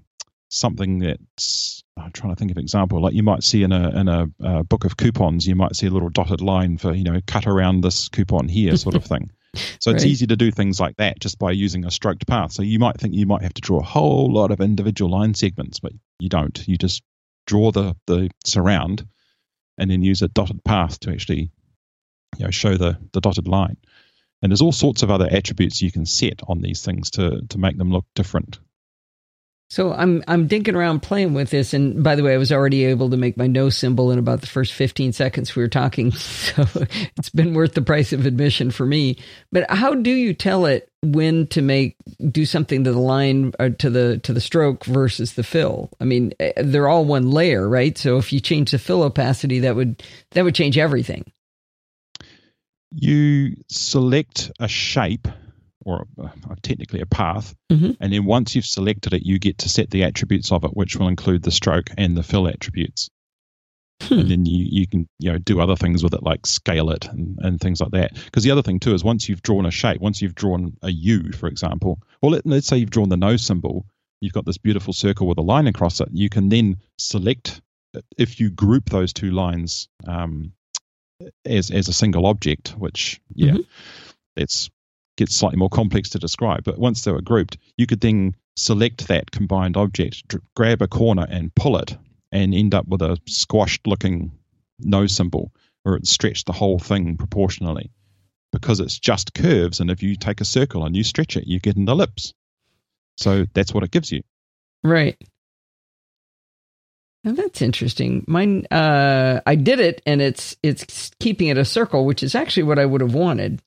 Speaker 2: something that's I'm trying to think of an example, like you might see in a in a, a, book of coupons, you might see a little dotted line for you know cut around this coupon here, sort of thing. So it's easy to do things like that just by using a stroked path. So you might think you might have to draw a whole lot of individual line segments, but you don't. You just draw the the surround and then use a dotted path to actually you know show the the dotted line. And there's all sorts of other attributes you can set on these things to to make them look different.
Speaker 1: So I'm I'm dinking around playing with this, and by the way, I was already able to make my no symbol in about the first 15 seconds we were talking. So it's been worth the price of admission for me. But how do you tell it when to make do something to the line or uh, to the to the stroke versus the fill? I mean, eh, they're all one layer, right? So if you change the fill opacity, that would that would change everything
Speaker 2: you select a shape or uh, technically a path,
Speaker 1: mm-hmm.
Speaker 2: and then once you've selected it, you get to set the attributes of it, which will include the stroke and the fill attributes. Hmm. And then you, you can you know do other things with it like scale it and, and things like that. Because the other thing too is once you've drawn a shape, once you've drawn a U, for example, or let, let's say you've drawn the no symbol, you've got this beautiful circle with a line across it. You can then select if you group those two lines um, as as a single object, which yeah, mm-hmm. it's gets slightly more complex to describe. But once they were grouped, you could then select that combined object, dr- grab a corner and pull it, and end up with a squashed looking no symbol, or it stretched the whole thing proportionally because it's just curves. And if you take a circle and you stretch it, you get an ellipse. So that's what it gives you.
Speaker 1: Right. Now that's interesting. Mine, uh, I did it, and it's it's keeping it a circle, which is actually what I would have wanted.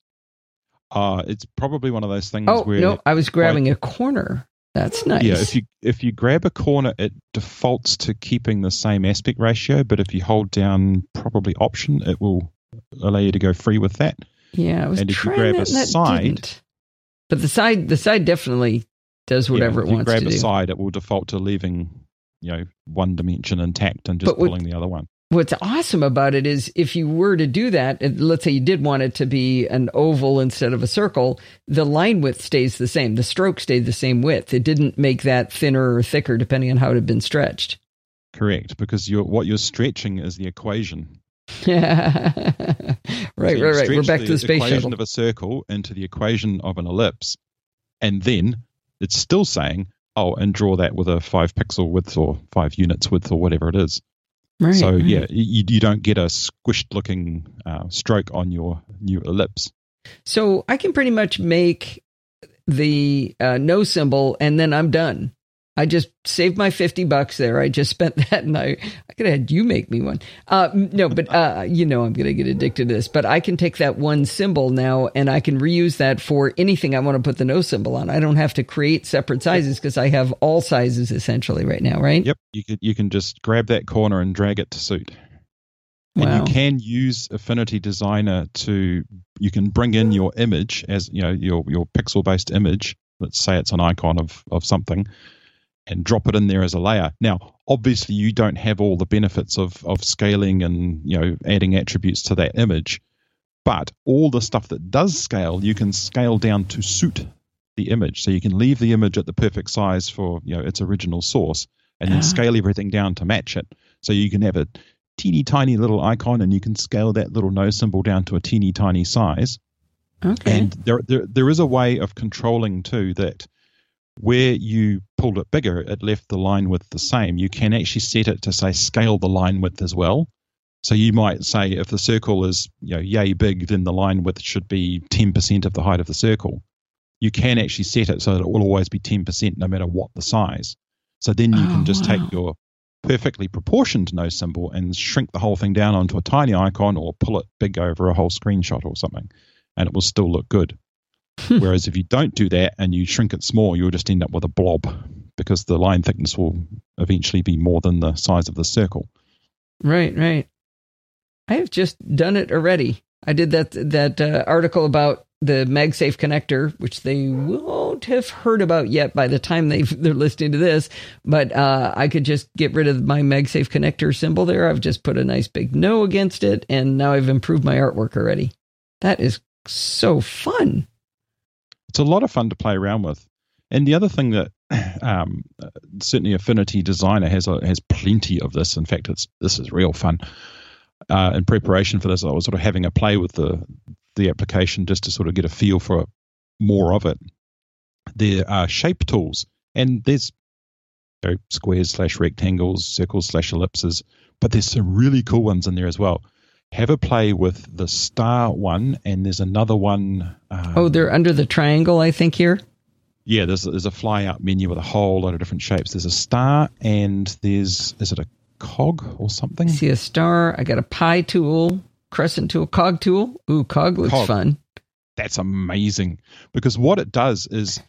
Speaker 2: Uh, it's probably one of those things
Speaker 1: oh,
Speaker 2: where.
Speaker 1: no, I was grabbing a corner. That's nice.
Speaker 2: Yeah, if you if you grab a corner, it defaults to keeping the same aspect ratio, but if you hold down probably option, it will allow you to go free with that.
Speaker 1: Yeah, I was
Speaker 2: and if you
Speaker 1: trying
Speaker 2: grab
Speaker 1: that
Speaker 2: a side-
Speaker 1: didn't. But the side the side definitely does whatever
Speaker 2: yeah, if
Speaker 1: it
Speaker 2: you
Speaker 1: wants
Speaker 2: grab
Speaker 1: to
Speaker 2: a
Speaker 1: do.
Speaker 2: side, it will default to leaving you know one dimension intact and just
Speaker 1: But
Speaker 2: pulling the other one.
Speaker 1: What's awesome about it is if you were to do that, let's say you did want it to be an oval instead of a circle, the line width stays the same. The stroke stayed the same width. It didn't make that thinner or thicker depending on how it had been stretched.
Speaker 2: Correct, because you're what you're stretching is the equation.
Speaker 1: right,
Speaker 2: So
Speaker 1: right, right. We're back to the space
Speaker 2: equation
Speaker 1: shuttle.
Speaker 2: of a circle into the equation of an ellipse, and then it's still saying, "Oh, and draw that with a five pixel width or five units width or whatever it is."
Speaker 1: Right,
Speaker 2: so
Speaker 1: right.
Speaker 2: yeah, you, you don't get a squished looking uh, stroke on your new ellipse.
Speaker 1: So I can pretty much make the uh, no symbol and then I'm done. I just saved my 50 bucks there. I just spent that and I, I could have had you make me one. Uh, no, but uh, you know I'm going to get addicted to this. But I can take that one symbol now and I can reuse that for anything I want to put the no symbol on. I don't have to create separate sizes because I have all sizes essentially right now, right?
Speaker 2: Yep, you can you can just grab that corner and drag it to suit. And
Speaker 1: Wow.
Speaker 2: you can use Affinity Designer to you can bring in your image as you know your your pixel based image. Let's say it's an icon of of something, and drop it in there as a layer. Now, obviously, you don't have all the benefits of of scaling and you know adding attributes to that image, but all the stuff that does scale, you can scale down to suit the image. So you can leave the image at the perfect size for you know its original source, and then
Speaker 1: Ah.
Speaker 2: scale everything down to match it. So you can have a teeny tiny little icon, and you can scale that little no symbol down to a teeny tiny size.
Speaker 1: Okay.
Speaker 2: And there, there, there is a way of controlling too that where you pulled it bigger, it left the line width the same. You can actually set it to say scale the line width as well. So you might say if the circle is you know yay big, then the line width should be ten percent of the height of the circle. You can actually set it so that it will always be ten percent no matter what the size. So then you
Speaker 1: Oh,
Speaker 2: can just
Speaker 1: wow.
Speaker 2: take your perfectly proportioned no symbol and shrink the whole thing down onto a tiny icon or pull it big over a whole screenshot or something, and it will still look good. Whereas if you don't do that and you shrink it small, you'll just end up with a blob because the line thickness will eventually be more than the size of the circle.
Speaker 1: Right, right. I have just done it already. I did that that uh, article about the MagSafe connector, which they won't have heard about yet by the time they they're listening to this. But uh, I could just get rid of my MagSafe connector symbol there. I've just put a nice big no against it, and now I've improved my artwork already. That is so fun.
Speaker 2: It's a lot of fun to play around with. And the other thing that um, uh, certainly Affinity Designer has a, has plenty of this. In fact, it's this is real fun. Uh, in preparation for this, I was sort of having a play with the the application just to sort of get a feel for more of it. There are shape tools, and there's you know, squares slash rectangles, circles slash ellipses, but there's some really cool ones in there as well. Have a play with the star one, and there's another one. Uh,
Speaker 1: Oh, they're under the triangle, I think here.
Speaker 2: yeah, there's there's a fly out menu with a whole lot of different shapes. There's a star and there's is it a cog or something?
Speaker 1: I see a star. I got a pie tool, crescent tool, cog tool. Ooh, cog looks
Speaker 2: Cog.
Speaker 1: fun.
Speaker 2: That's amazing because what it does is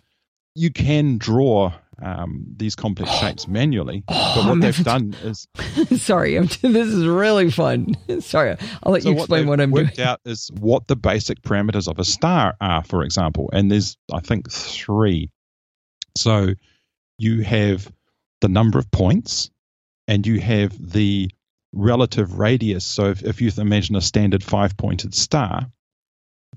Speaker 2: you can draw um, these complex shapes manually, but
Speaker 1: Oh,
Speaker 2: what
Speaker 1: I'm
Speaker 2: they've done is
Speaker 1: Sorry, I'm, this is really fun. Sorry, I'll let
Speaker 2: so
Speaker 1: you explain
Speaker 2: they've
Speaker 1: what I'm doing.
Speaker 2: worked out is what the basic parameters of a star are, for example, and there's I think three. So you have the number of points, and you have the relative radius. So if, if you imagine a standard five pointed star,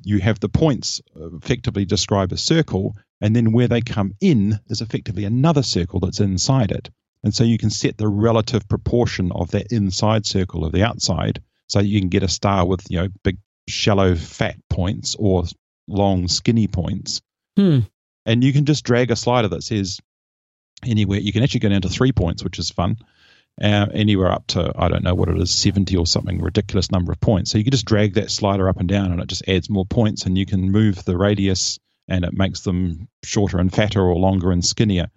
Speaker 2: you have the points effectively describe a circle, and then where they come in is effectively another circle that's inside it. And so you can set the relative proportion of that inside circle of the outside. So you can get a star with, you know, big, shallow, fat points or long, skinny points.
Speaker 1: Hmm.
Speaker 2: And you can just drag a slider that says anywhere. You can actually go down to three points, which is fun. Uh, anywhere up to I don't know what it is, seventy or something ridiculous number of points. So you can just drag that slider up and down, and it just adds more points, and you can move the radius, and it makes them shorter and fatter, or longer and skinnier.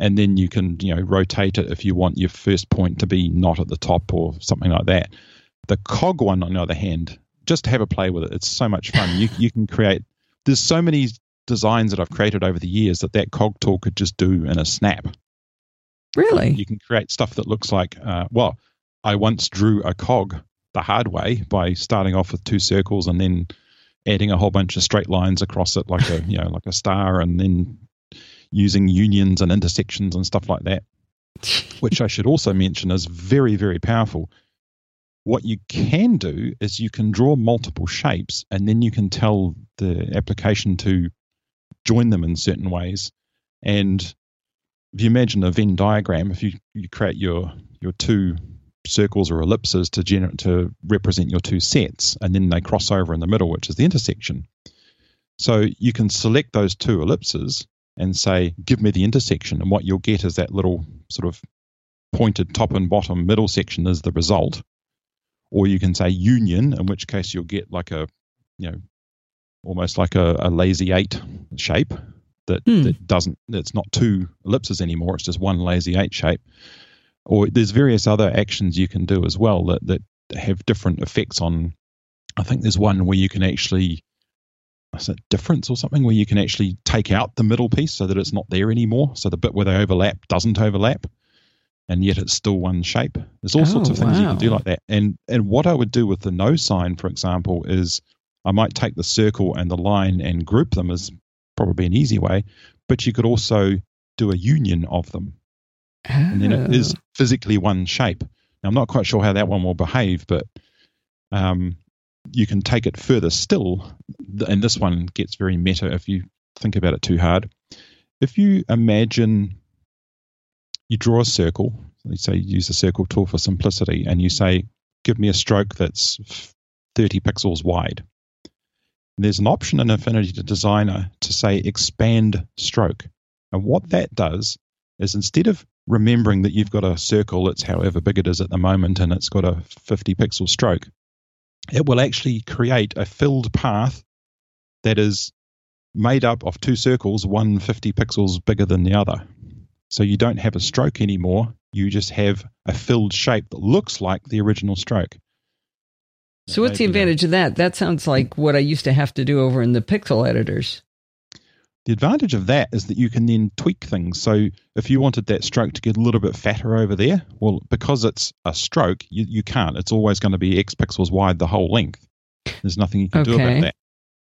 Speaker 2: And then you can you know rotate it if you want your first point to be not at the top or something like that. The cog one, on the other hand, just have a play with it. It's so much fun. You you can create. There's so many designs that I've created over the years that that cog tool could just do in a snap.
Speaker 1: Really?
Speaker 2: You can create stuff that looks like, uh, well, I once drew a cog the hard way by starting off with two circles and then adding a whole bunch of straight lines across it like a you know like a star and then using unions and intersections and stuff like that which i should also mention is very very powerful. What you can do is you can draw multiple shapes and then you can tell the application to join them in certain ways. And if you imagine a venn diagram if you, you create your your two circles or ellipses to gener- to represent your two sets, and then they cross over in the middle, which is the intersection. So you can select those two ellipses and say, "Give me the intersection," and what you'll get is that little sort of pointed top and bottom middle section is the result. Or you can say union, in which case you'll get like a, you know, almost like a, a lazy eight shape that, hmm. that doesn't, it's not two ellipses anymore. It's just one lazy eight shape or there's various other actions you can do as well that, that have different effects on. I think there's one where you can actually, is it difference or something, where you can actually take out the middle piece so that it's not there anymore. So the bit where they overlap doesn't overlap, and yet it's still one shape. There's all oh, sorts of oh, things wow. you can do like that. And and what I would do with the no sign, for example, is I might take the circle and the line and group them as probably an easy way, but you could also do a union of them and then it is oh. physically one shape. Now, I'm not quite sure how that one will behave, but um, you can take it further still, and this one gets very meta if you think about it too hard. If you imagine you draw a circle, let's say you use the circle tool for simplicity, and you say, give me a stroke that's 30 pixels wide. There's an option in Affinity Designer to say expand stroke. And what that does is instead of remembering that you've got a circle that's however big it is at the moment and it's got a 50 pixel stroke, it will actually create a filled path that is made up of two circles, one 50 pixels bigger than the other. So you don't have a stroke anymore. You just have a filled shape that looks like the original stroke.
Speaker 1: So, what's the advantage of that? That sounds like what I used to have to do over in the pixel editors.
Speaker 2: The advantage of that is that you can then tweak things. So if you wanted that stroke to get a little bit fatter over there, well, because it's a stroke, you, you can't. It's always going to be X pixels wide the whole length. There's nothing you can okay. do about that.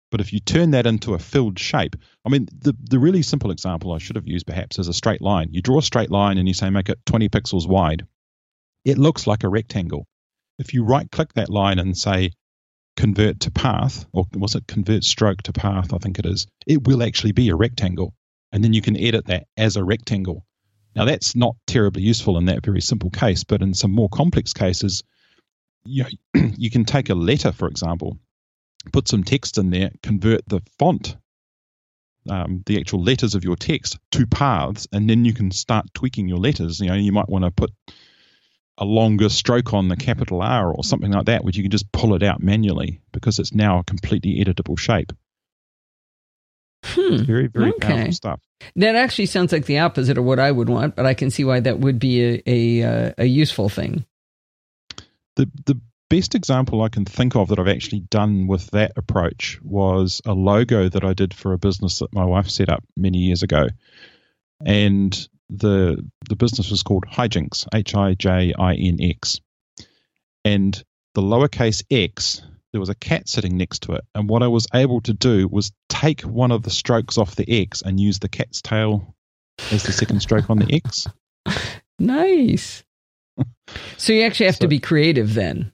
Speaker 2: But if you turn that into a filled shape, I mean, the, the really simple example I should have used perhaps is a straight line. You draw a straight line and you say make it 20 pixels wide. It looks like a rectangle. If you right click that line and say convert to path, or was it convert stroke to path? I think it is. It will actually be a rectangle. And then you can edit that as a rectangle. Now, that's not terribly useful in that very simple case, but in some more complex cases, you, know, you can take a letter, for example, put some text in there, convert the font, um, the actual letters of your text to paths, and then you can start tweaking your letters. You know, you might want to put a longer stroke on the capital R or something like that, which you can just pull it out manually because it's now a completely editable shape.
Speaker 1: Hmm.
Speaker 2: very, very okay. powerful stuff.
Speaker 1: That actually sounds like the opposite of what I would want, but I can see why that would be a a, uh, a useful thing.
Speaker 2: The the best example I can think of that I've actually done with that approach was a logo that I did for a business that my wife set up many years ago, and the the business was called Hijinx, H I J I N X, and the lowercase x there was a cat sitting next to it, and what I was able to do was take one of the strokes off the x and use the cat's tail as the second stroke on the x.
Speaker 1: Nice. so you actually have so, to be creative then,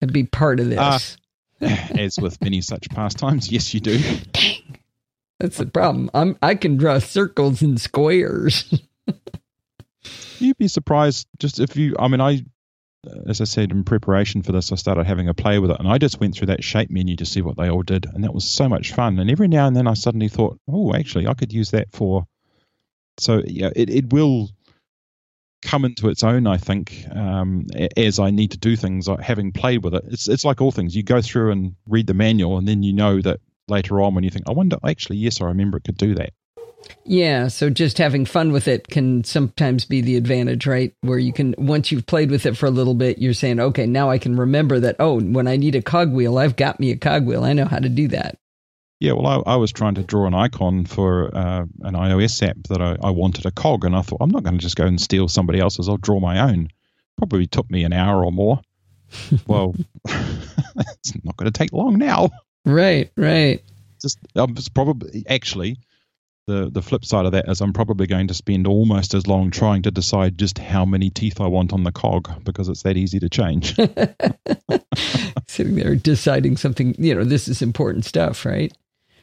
Speaker 1: and be part of this.
Speaker 2: Uh, as with many such pastimes, yes, you do.
Speaker 1: Dang. That's the problem. I'm I can draw circles and squares.
Speaker 2: You'd be surprised just if you. I mean, I, as I said in preparation for this, I started having a play with it, and I just went through that shape menu to see what they all did, and that was so much fun. And every now and then, I suddenly thought, oh, actually, I could use that for. So yeah, it it will come into its own. I think um, as I need to do things, having played with it, it's it's like all things. You go through and read the manual, and then you know that later on when you think, I wonder, actually, yes, I remember it could do that.
Speaker 1: Yeah, so just having fun with it can sometimes be the advantage, right? Where you can once you've played with it for a little bit, you're saying, "Okay, now I can remember that oh, when I need a cogwheel, I've got me a cogwheel. I know how to do that."
Speaker 2: Yeah, well, I, I was trying to draw an icon for uh, an iOS app that I, I wanted a cog, and I thought I'm not going to just go and steal somebody else's. I'll draw my own. Probably took me an hour or more. well, it's not going to take long now.
Speaker 1: Right, right.
Speaker 2: Just um, it's probably actually the the flip side of that is I'm probably going to spend almost as long trying to decide just how many teeth I want on the cog because it's that easy to change.
Speaker 1: Sitting there deciding something, you know, this is important stuff, right?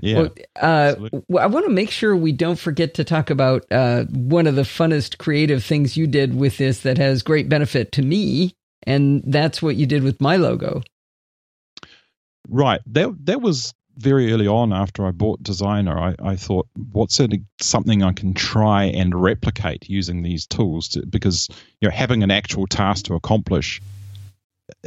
Speaker 2: Yeah.
Speaker 1: Well, uh, I want to make sure we don't forget to talk about uh, one of the funnest creative things you did with this that has great benefit to me, and that's what you did with my logo.
Speaker 2: Right. That that was very early on after I bought Designer. I, I thought, what's it, something I can try and replicate using these tools? To, because you know, having an actual task to accomplish,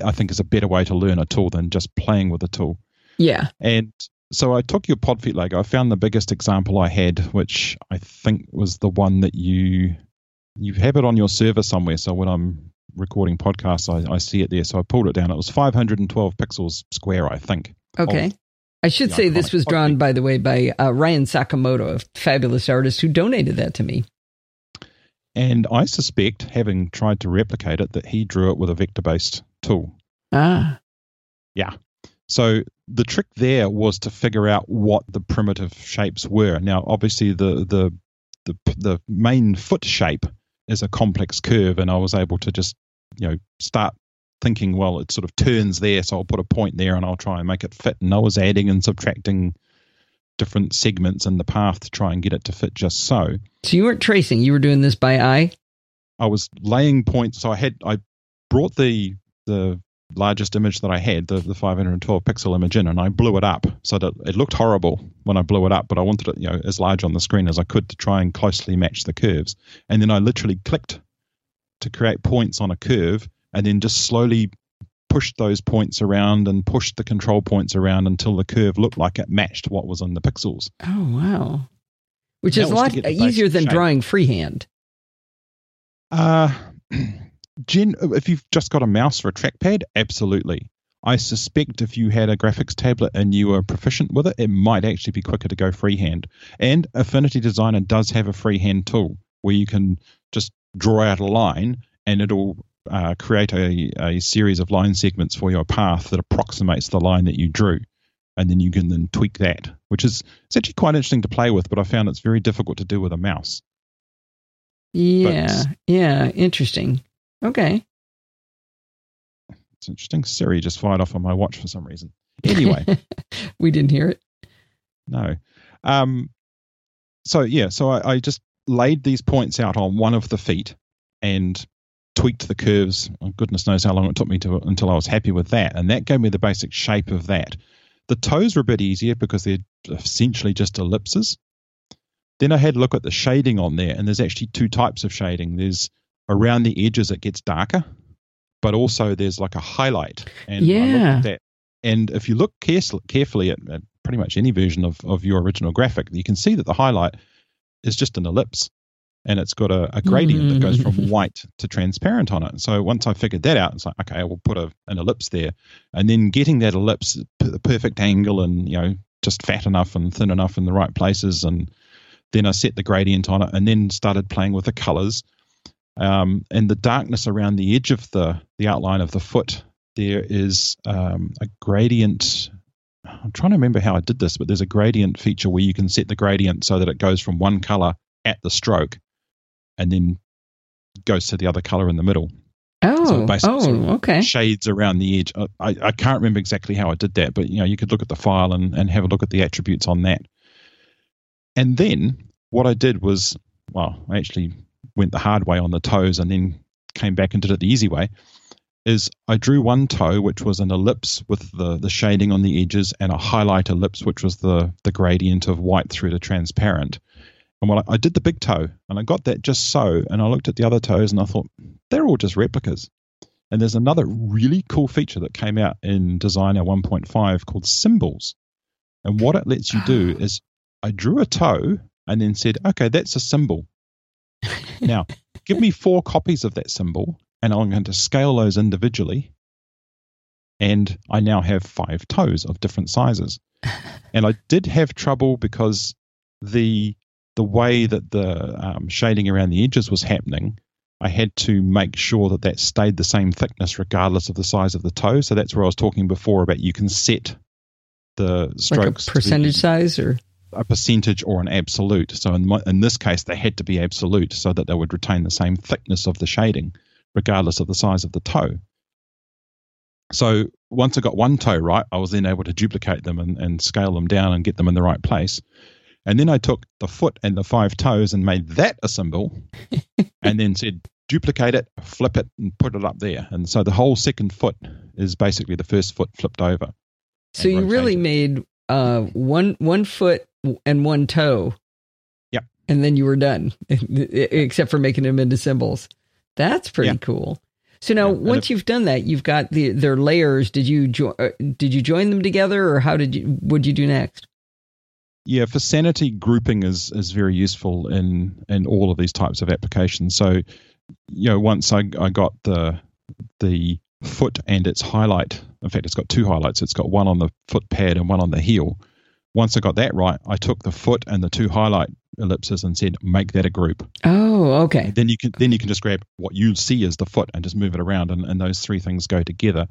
Speaker 2: I think, is a better way to learn a tool than just playing with a tool.
Speaker 1: Yeah.
Speaker 2: And so I took your Podfeet logo. I found the biggest example I had, which I think was the one that you you have it on your server somewhere. So when I'm recording podcasts, I, I see it there. So I pulled it down. It was 512 pixels square, I think.
Speaker 1: Okay. I should say this was drawn, by the way, by uh, Ryan Sakamoto, a fabulous artist who donated that to me.
Speaker 2: And I suspect, having tried to replicate it, that he drew it with a vector based tool.
Speaker 1: Ah.
Speaker 2: Yeah. So the trick there was to figure out what the primitive shapes were. Now, obviously, the the the, the main foot shape is a complex curve, and I was able to just you know start thinking, well, it sort of turns there, so I'll put a point there and I'll try and make it fit. And I was adding and subtracting different segments in the path to try and get it to fit just so.
Speaker 1: So you weren't tracing; you were doing this by eye.
Speaker 2: I was laying points. So I had I brought the the largest image that I had, the, the 512 pixel image in, and I blew it up so that it looked horrible when I blew it up, but I wanted it, you know, as large on the screen as I could to try and closely match the curves. And then I literally clicked to create points on a curve and then just slowly pushed those points around and pushed the control points around until the curve looked like it matched what was on the pixels.
Speaker 1: Oh wow! Which is a lot easier than shape. drawing freehand.
Speaker 2: Uh, Jen, if you've just got a mouse or a trackpad, absolutely. I suspect if you had a graphics tablet and you were proficient with it, it might actually be quicker to go freehand. And Affinity Designer does have a freehand tool where you can just draw out a line and it'll uh, create a, a series of line segments for your path that approximates the line that you drew. And then you can then tweak that, which is it's actually quite interesting to play with, but I found it's very difficult to do with a mouse.
Speaker 1: Yeah, but, yeah, interesting. Okay.
Speaker 2: It's interesting. Siri just fired off on my watch for some reason. Anyway,
Speaker 1: we didn't hear it.
Speaker 2: No. Um, so yeah, so I, I just laid these points out on one of the feet and tweaked the curves. goodness knows how long it took me to until I was happy with that, and that gave me the basic shape of that. The toes were a bit easier because they're essentially just ellipses. Then I had a look at the shading on there, and there's actually two types of shading. There's around the edges it gets darker, but also there's like a highlight. And
Speaker 1: yeah.
Speaker 2: that. And if you look carefully at, at pretty much any version of, of your original graphic, you can see that the highlight is just an ellipse and it's got a, a gradient that goes from mm. white to transparent on it. So once I figured that out, it's like, okay, I will put a, an ellipse there. And then getting that ellipse, the perfect angle and, you know, just fat enough and thin enough in the right places. And then I set the gradient on it and then started playing with the colors. Um, and the darkness around the edge of the, the outline of the foot, there is um, a gradient. I'm trying to remember how I did this, but there's a gradient feature where you can set the gradient so that it goes from one color at the stroke and then goes to the other color in the middle.
Speaker 1: Oh, so oh, sort of okay.
Speaker 2: Shades around the edge. I, I can't remember exactly how I did that, but you know, you could look at the file and, and have a look at the attributes on that. And then what I did was, well, I actually went the hard way on the toes and then came back and did it the easy way. Is I drew one toe, which was an ellipse with the, the shading on the edges, and a highlight ellipse, which was the, the gradient of white through to transparent. And well, I did the big toe and I got that just so. And I looked at the other toes and I thought, they're all just replicas. And there's another really cool feature that came out in Designer 1.5 called symbols. And what it lets you do ah. is I drew a toe and then said, okay, that's a symbol. now, give me four copies of that symbol and I'm going to scale those individually. And I now have five toes of different sizes. and I did have trouble because the the way that the um, shading around the edges was happening, I had to make sure that that stayed the same thickness regardless of the size of the toe. So that's where I was talking before about you can set the strokes
Speaker 1: like percentage size or
Speaker 2: a percentage or an absolute. So in, my, in this case, they had to be absolute so that they would retain the same thickness of the shading regardless of the size of the toe. So once I got one toe right, I was then able to duplicate them and, and scale them down and get them in the right place. And then I took the foot and the five toes and made that a symbol and then said, duplicate it, flip it, and put it up there. And so the whole second foot is basically the first foot flipped over.
Speaker 1: So you really made uh, one one foot and one toe.
Speaker 2: Yep.
Speaker 1: And then you were done, except for making them into symbols. That's pretty yeah. cool. So now, once you've done that, you've got the their layers. Did you jo- uh, did you join them together, or how did you? What did you do next?
Speaker 2: Yeah, for sanity, grouping is is very useful in in all of these types of applications. So, you know, once I I got the the foot and its highlight. In fact, it's got two highlights. It's got one on the foot pad and one on the heel. Once I got that right, I took the foot and the two highlight ellipses and said, make that a group.
Speaker 1: Oh, okay.
Speaker 2: Then you can then you can just grab what you see as the foot and just move it around, and, and those three things go together.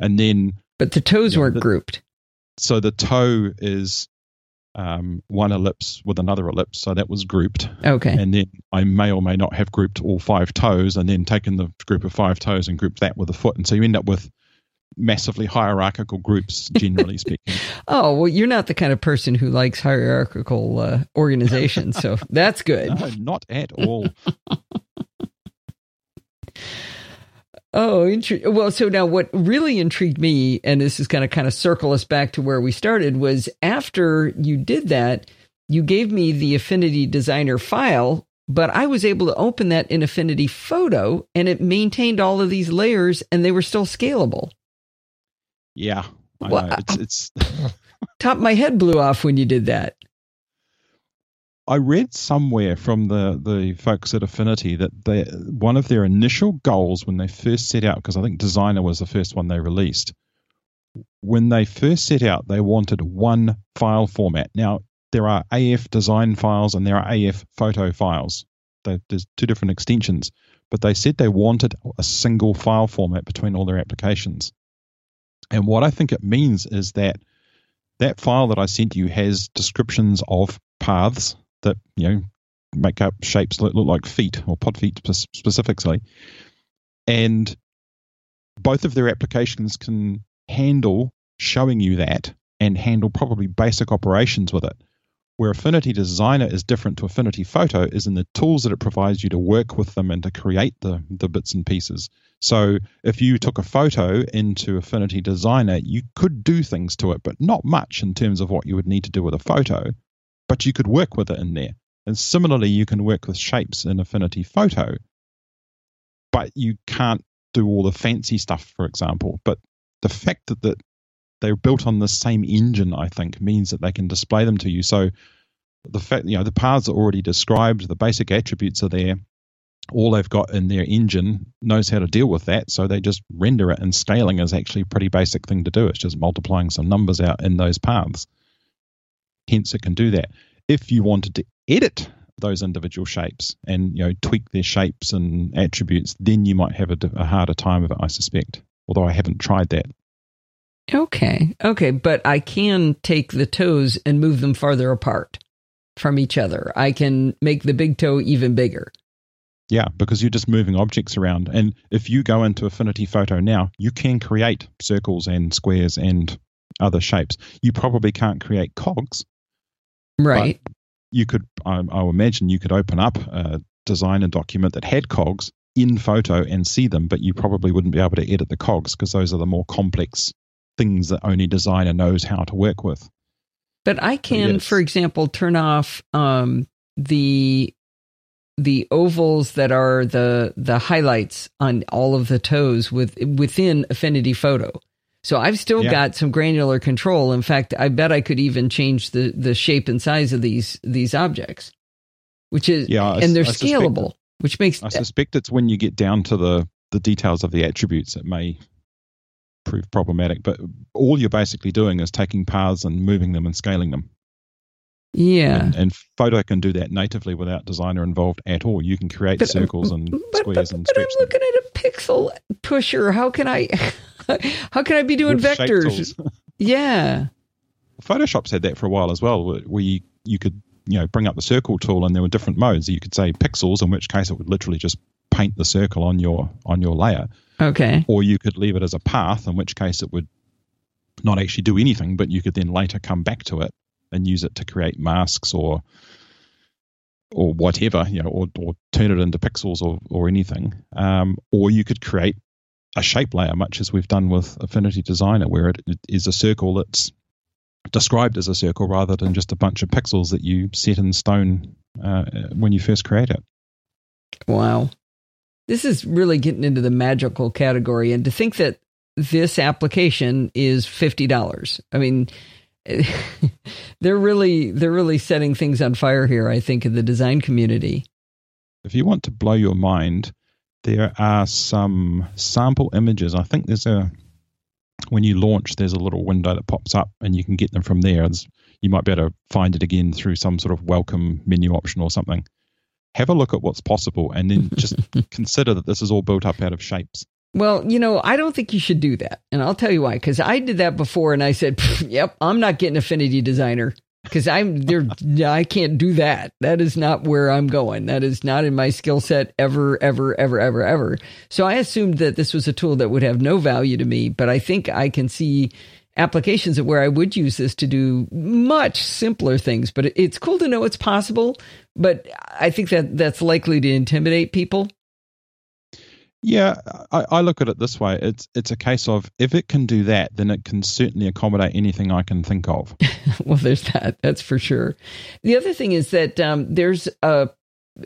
Speaker 2: And then,
Speaker 1: but the toes weren't the, grouped.
Speaker 2: So the toe is um, one ellipse with another ellipse, so that was grouped.
Speaker 1: Okay.
Speaker 2: And then I may or may not have grouped all five toes, and then taken the group of five toes and grouped that with a foot, and so you end up with massively hierarchical groups, generally speaking.
Speaker 1: oh well, you're not the kind of person who likes hierarchical uh, organizations, so that's good.
Speaker 2: No, not at all.
Speaker 1: Oh, intri- well, so now what really intrigued me, and this is going to kind of circle us back to where we started, was after you did that, you gave me the Affinity Designer file, but I was able to open that in Affinity Photo, and it maintained all of these layers, and they were still scalable.
Speaker 2: Yeah, I well, know. It's, it's...
Speaker 1: top my head blew off when you did that.
Speaker 2: I read somewhere from the, the folks at Affinity that they, one of their initial goals when they first set out, because I think Designer was the first one they released, when they first set out, they wanted one file format. Now, there are AF design files and there are AF photo files. there's two different extensions, but they said they wanted a single file format between all their applications. And what I think it means is that that file that I sent you has descriptions of paths that you know make up shapes that look like feet or pod feet specifically, and both of their applications can handle showing you that and handle probably basic operations with it. Where Affinity Designer is different to Affinity Photo is in the tools that it provides you to work with them and to create the, the bits and pieces. So if you took a photo into Affinity Designer, you could do things to it, but not much in terms of what you would need to do with a photo but you could work with it in there. And similarly, you can work with shapes in Affinity Photo, but you can't do all the fancy stuff, for example. But the fact that, that they're built on the same engine, I think, means that they can display them to you. So the fact, you know, the paths are already described, the basic attributes are there. All they've got in their engine knows how to deal with that, so they just render it. And scaling is actually a pretty basic thing to do. It's just multiplying some numbers out in those paths. Hence, it can do that. If you wanted to edit those individual shapes and you know tweak their shapes and attributes, then you might have a, a harder time of it, I suspect. Although I haven't tried that.
Speaker 1: Okay, okay, but I can take the toes and move them farther apart from each other. I can make the big toe even bigger.
Speaker 2: Yeah, because you're just moving objects around. And if you go into Affinity Photo now, you can create circles and squares and other shapes. You probably can't create cogs
Speaker 1: Right.
Speaker 2: But you could, I, I imagine, you could open up a designer document that had cogs in photo and see them, but you probably wouldn't be able to edit the cogs because those are the more complex things that only designer knows how to work with.
Speaker 1: But I can, yes. for example, turn off um, the the ovals that are the the highlights on all of the toes with within Affinity Photo. So I've still yeah. got some granular control. In fact, I bet I could even change the, the shape and size of these these objects, which is yeah, I, and they're I scalable, which makes
Speaker 2: I suspect it's when you get down to the the details of the attributes it may prove problematic. But all you're basically doing is taking paths and moving them and scaling them.
Speaker 1: Yeah.
Speaker 2: And, and Photo can do that natively without designer involved at all. You can create
Speaker 1: But-
Speaker 2: circles and
Speaker 1: but,
Speaker 2: squares
Speaker 1: but,
Speaker 2: and
Speaker 1: but I'm
Speaker 2: stretch them.
Speaker 1: looking at a pixel pusher. How can I? How can I be doing
Speaker 2: with
Speaker 1: vectors? Yeah.
Speaker 2: Photoshop's had that for a while as well, where where you, you could you know bring up the circle tool and there were different modes. You could say pixels, in which case it would literally just paint the circle on your on your layer,
Speaker 1: Okay.
Speaker 2: or you could leave it as a path, in which case it would not actually do anything, but you could then later come back to it and use it to create masks or or whatever, you know, or, or turn it into pixels or or anything. Um, or you could create a shape layer, much as we've done with Affinity Designer, where it, it is a circle that's described as a circle rather than just a bunch of pixels that you set in stone uh, when you first create it.
Speaker 1: Wow. This is really getting into the magical category. And to think that this application is $50. I mean, they're really they're really setting things on fire here, I think, in the design community.
Speaker 2: If you want to blow your mind, there are some sample images. I think there's a when you launch, there's a little window that pops up, and you can get them from there. There's- you might be able to find it again through some sort of welcome menu option or something. Have a look at what's possible, and then just consider that this is all built up out of shapes.
Speaker 1: Well, you know, I don't think you should do that. And I'll tell you why. Because I did that before and I said, yep, I'm not getting Affinity Designer. Because I'm there, I can't do that. That is not where I'm going. That is not in my skill set ever, ever, ever, ever, ever. So I assumed that this was a tool that would have no value to me. But I think I can see applications of where I would use this to do much simpler things. But it's cool to know it's possible. But I think that that's likely to intimidate people.
Speaker 2: Yeah, I, I look at it this way. It's it's a case of if it can do that, then it can certainly accommodate anything I can think of.
Speaker 1: well, there's that. That's for sure. The other thing is that um, there's a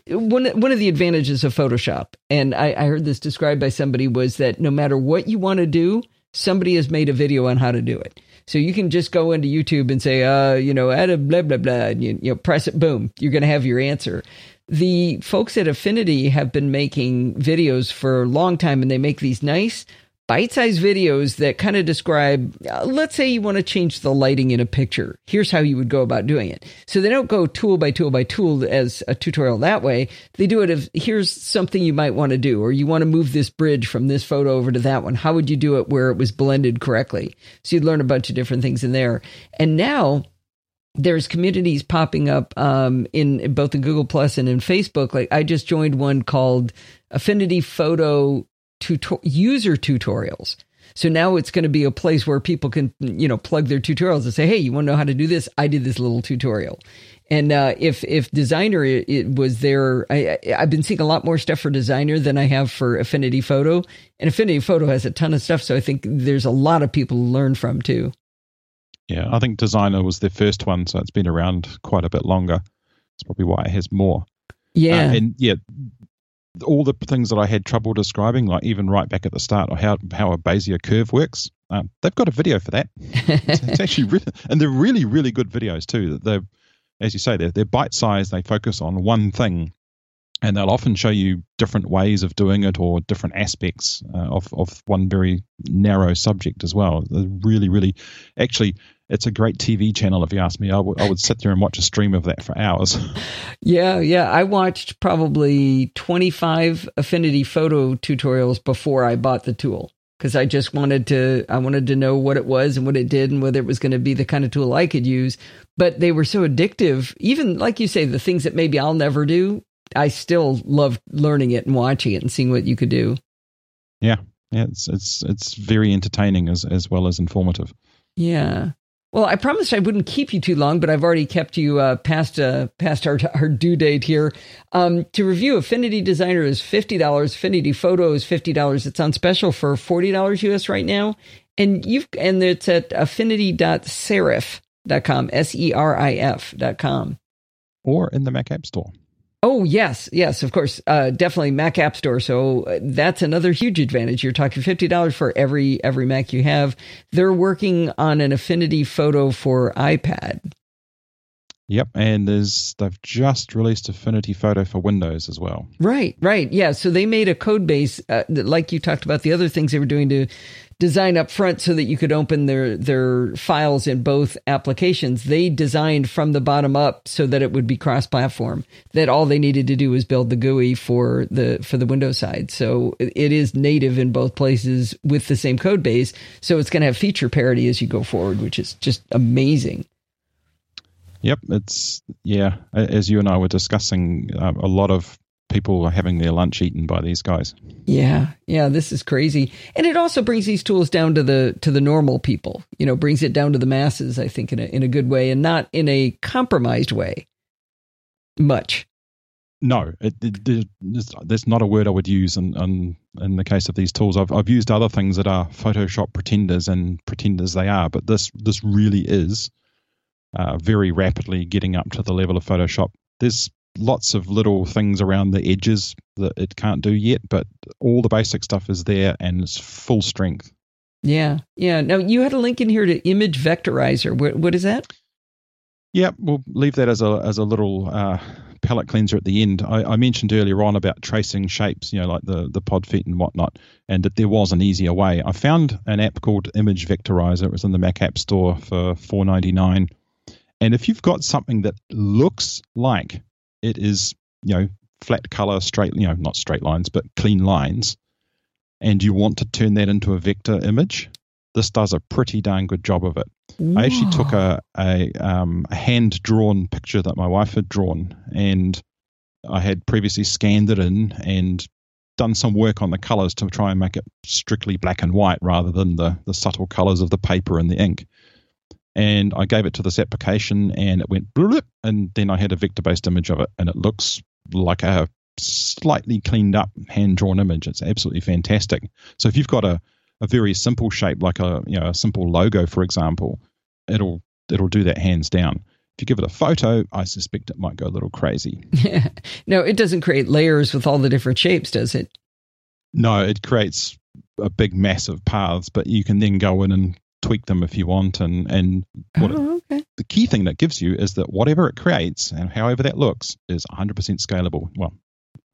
Speaker 1: one one of the advantages of Photoshop, and I, I heard this described by somebody was that no matter what you want to do, somebody has made a video on how to do it. So you can just go into YouTube and say, uh, you know, add a blah blah blah, and you, you know, press it, boom, you're going to have your answer. The folks at Affinity have been making videos for a long time, and they make these nice bite-sized videos that kind of describe uh, let's say you want to change the lighting in a picture. Here's how you would go about doing it. So they don't go tool by tool by tool as a tutorial that way. They do it as here's something you might want to do or you want to move this bridge from this photo over to that one. How would you do it where it was blended correctly? So you'd learn a bunch of different things in there. And now there's communities popping up um, in, in both in Google Plus and in Facebook. Like I just joined one called Affinity Photo tuto- User Tutorials. So now it's going to be a place where people can, you know, plug their tutorials and say, "Hey, you want to know how to do this? I did this little tutorial." And uh, if if designer it, it was there, I, I- I've been seeing a lot more stuff for designer than I have for Affinity Photo. And Affinity Photo has a ton of stuff, so I think there's a lot of people to learn from too.
Speaker 2: Yeah, I think Designer was their first one, so it's been around quite a bit longer. It's probably why it has more.
Speaker 1: Yeah,
Speaker 2: Uh, and yeah, all the things that I had trouble describing, like even right back at the start, or how how a Bezier curve works, um, they've got a video for that. It's, it's actually really, and they're really really good videos too. They're, as you say, they're they're bite sized. They focus on one thing, and they'll often show you different ways of doing it or different aspects uh, of of one very narrow subject as well. They're really really, actually. It's a great TV channel, if you ask me. I would sit there and watch a stream of that for hours.
Speaker 1: Yeah, yeah. I watched probably 25 Affinity photo tutorials before I bought the tool because I just wanted to I wanted to know what it was and what it did and whether it was going to be the kind of tool I could use. But they were so addictive. Even like you say the things that maybe I'll never do, I still loved learning it and watching it and seeing what you could do.
Speaker 2: Yeah, Yeah, it's it's it's very entertaining as as well as informative.
Speaker 1: Yeah. Well, I promised I wouldn't keep you too long, but I've already kept you uh, past uh, past our our due date here. Um, to review, Affinity Designer is fifty dollars. Affinity Photo is fifty dollars. It's on special for forty dollars US right now, and you've and it's at affinity.serif.com, s e r i f dot com.
Speaker 2: Or in the Mac App Store.
Speaker 1: Oh yes, yes, of course, uh, definitely Mac App Store. So uh, that's another huge advantage. You're talking fifty dollars for every every Mac you have. They're working on an Affinity Photo for iPad.
Speaker 2: Yep, and there's they've just released Affinity Photo for Windows as well.
Speaker 1: Right, right, yeah. So they made a code base, uh, like you talked about the other things they were doing to design up front, so that you could open their their files in both applications. They designed from the bottom up so that it would be cross platform. That all they needed to do was build the GUI for the for the Windows side. So it is native in both places with the same code base. So it's going to have feature parity as you go forward, which is just amazing.
Speaker 2: Yep, it's yeah. As you and I were discussing, uh, a lot of people are having their lunch eaten by these guys.
Speaker 1: Yeah, yeah, this is crazy, and it also brings these tools down to the to the normal people. You know, brings it down to the masses. I think in a in a good way, and not in a compromised way. Much.
Speaker 2: No, it, it, that's not a word I would use in, in in the case of these tools. I've I've used other things that are Photoshop pretenders and pretenders they are, but this this really is uh, very rapidly getting up to the level of Photoshop. There's lots of little things around the edges that it can't do yet, but all the basic stuff is there and it's full strength.
Speaker 1: Yeah, yeah. Now you had a link in here to Image Vectorizer. What, what is that?
Speaker 2: Yeah, we'll leave that as a as a little uh, palate cleanser at the end. I, I, mentioned earlier on about tracing shapes, you know, like the the pod feet and whatnot, and that there was an easier way. I found an app called Image Vectorizer. It was in the Mac App Store for four ninety nine and if you've got something that looks like it is, you know, flat color, straight, you know, not straight lines, but clean lines, and you want to turn that into a vector image, this does a pretty darn good job of it. I actually took a a, um, a hand drawn picture that my wife had drawn, and I had previously scanned it in and done some work on the colors to try and make it strictly black and white rather than the the subtle colors of the paper and the ink and I gave it to this application and it went blip, and then I had a vector based image of it and it looks like a slightly cleaned up hand drawn image. It's absolutely fantastic. So if you've got a, a very simple shape like a you know a simple logo for example, it'll it'll do that hands down. If you give it a photo, I suspect it might go a little crazy.
Speaker 1: no, it doesn't create layers with all the different shapes, does it?
Speaker 2: No, it creates a big massive paths, but you can then go in and tweak them if you want. And and what oh, it, the key thing that gives you is that whatever it creates and however that looks is 100% scalable. Well,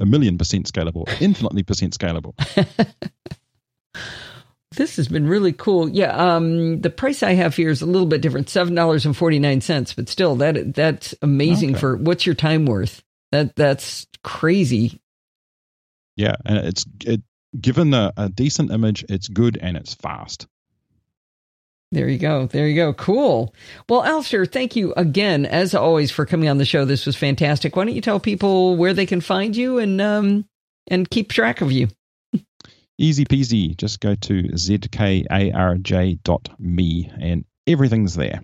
Speaker 2: a million percent scalable, infinitely percent scalable.
Speaker 1: this has been really cool. Yeah, um, the price I have here is a little bit different, seven dollars and forty nine cents. But still, that that's amazing okay. for what's your time worth? That that's crazy.
Speaker 2: Yeah, and it's it given a, a decent image, it's good and it's fast.
Speaker 1: There you go. There you go. Cool. Well, Alistair, thank you again, as always, for coming on the show. This was fantastic. Why don't you tell people where they can find you and um, and keep track of you?
Speaker 2: Easy peasy. Just go to zkarj.me and everything's there.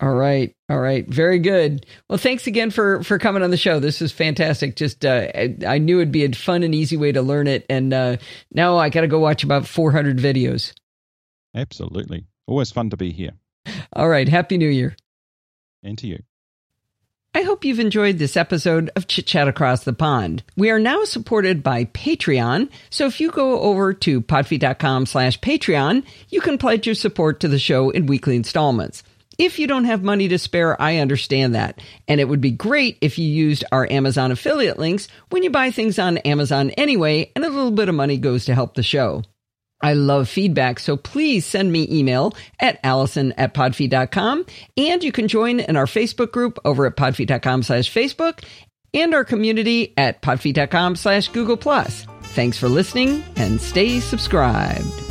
Speaker 1: All right. All right. Very good. Well, thanks again for for coming on the show. This is fantastic. Just uh, I, I, knew it'd be a fun and easy way to learn it, and uh, now I got to go watch about 400 videos.
Speaker 2: Absolutely. Always fun to be here.
Speaker 1: All right. Happy New Year.
Speaker 2: And to you.
Speaker 1: I hope you've enjoyed this episode of Chit Chat Across the Pond. We are now supported by Patreon, so if you go over to podfeet.com slash Patreon, you can pledge your support to the show in weekly installments. If you don't have money to spare, I understand that. And it would be great if you used our Amazon affiliate links when you buy things on Amazon anyway, and a little bit of money goes to help the show. I love feedback, so please send me email at allison at podfeet.com. And you can join in our Facebook group over at podfeet.com slash Facebook and our community at podfeet.com slash Google Plus. Thanks for listening and stay subscribed.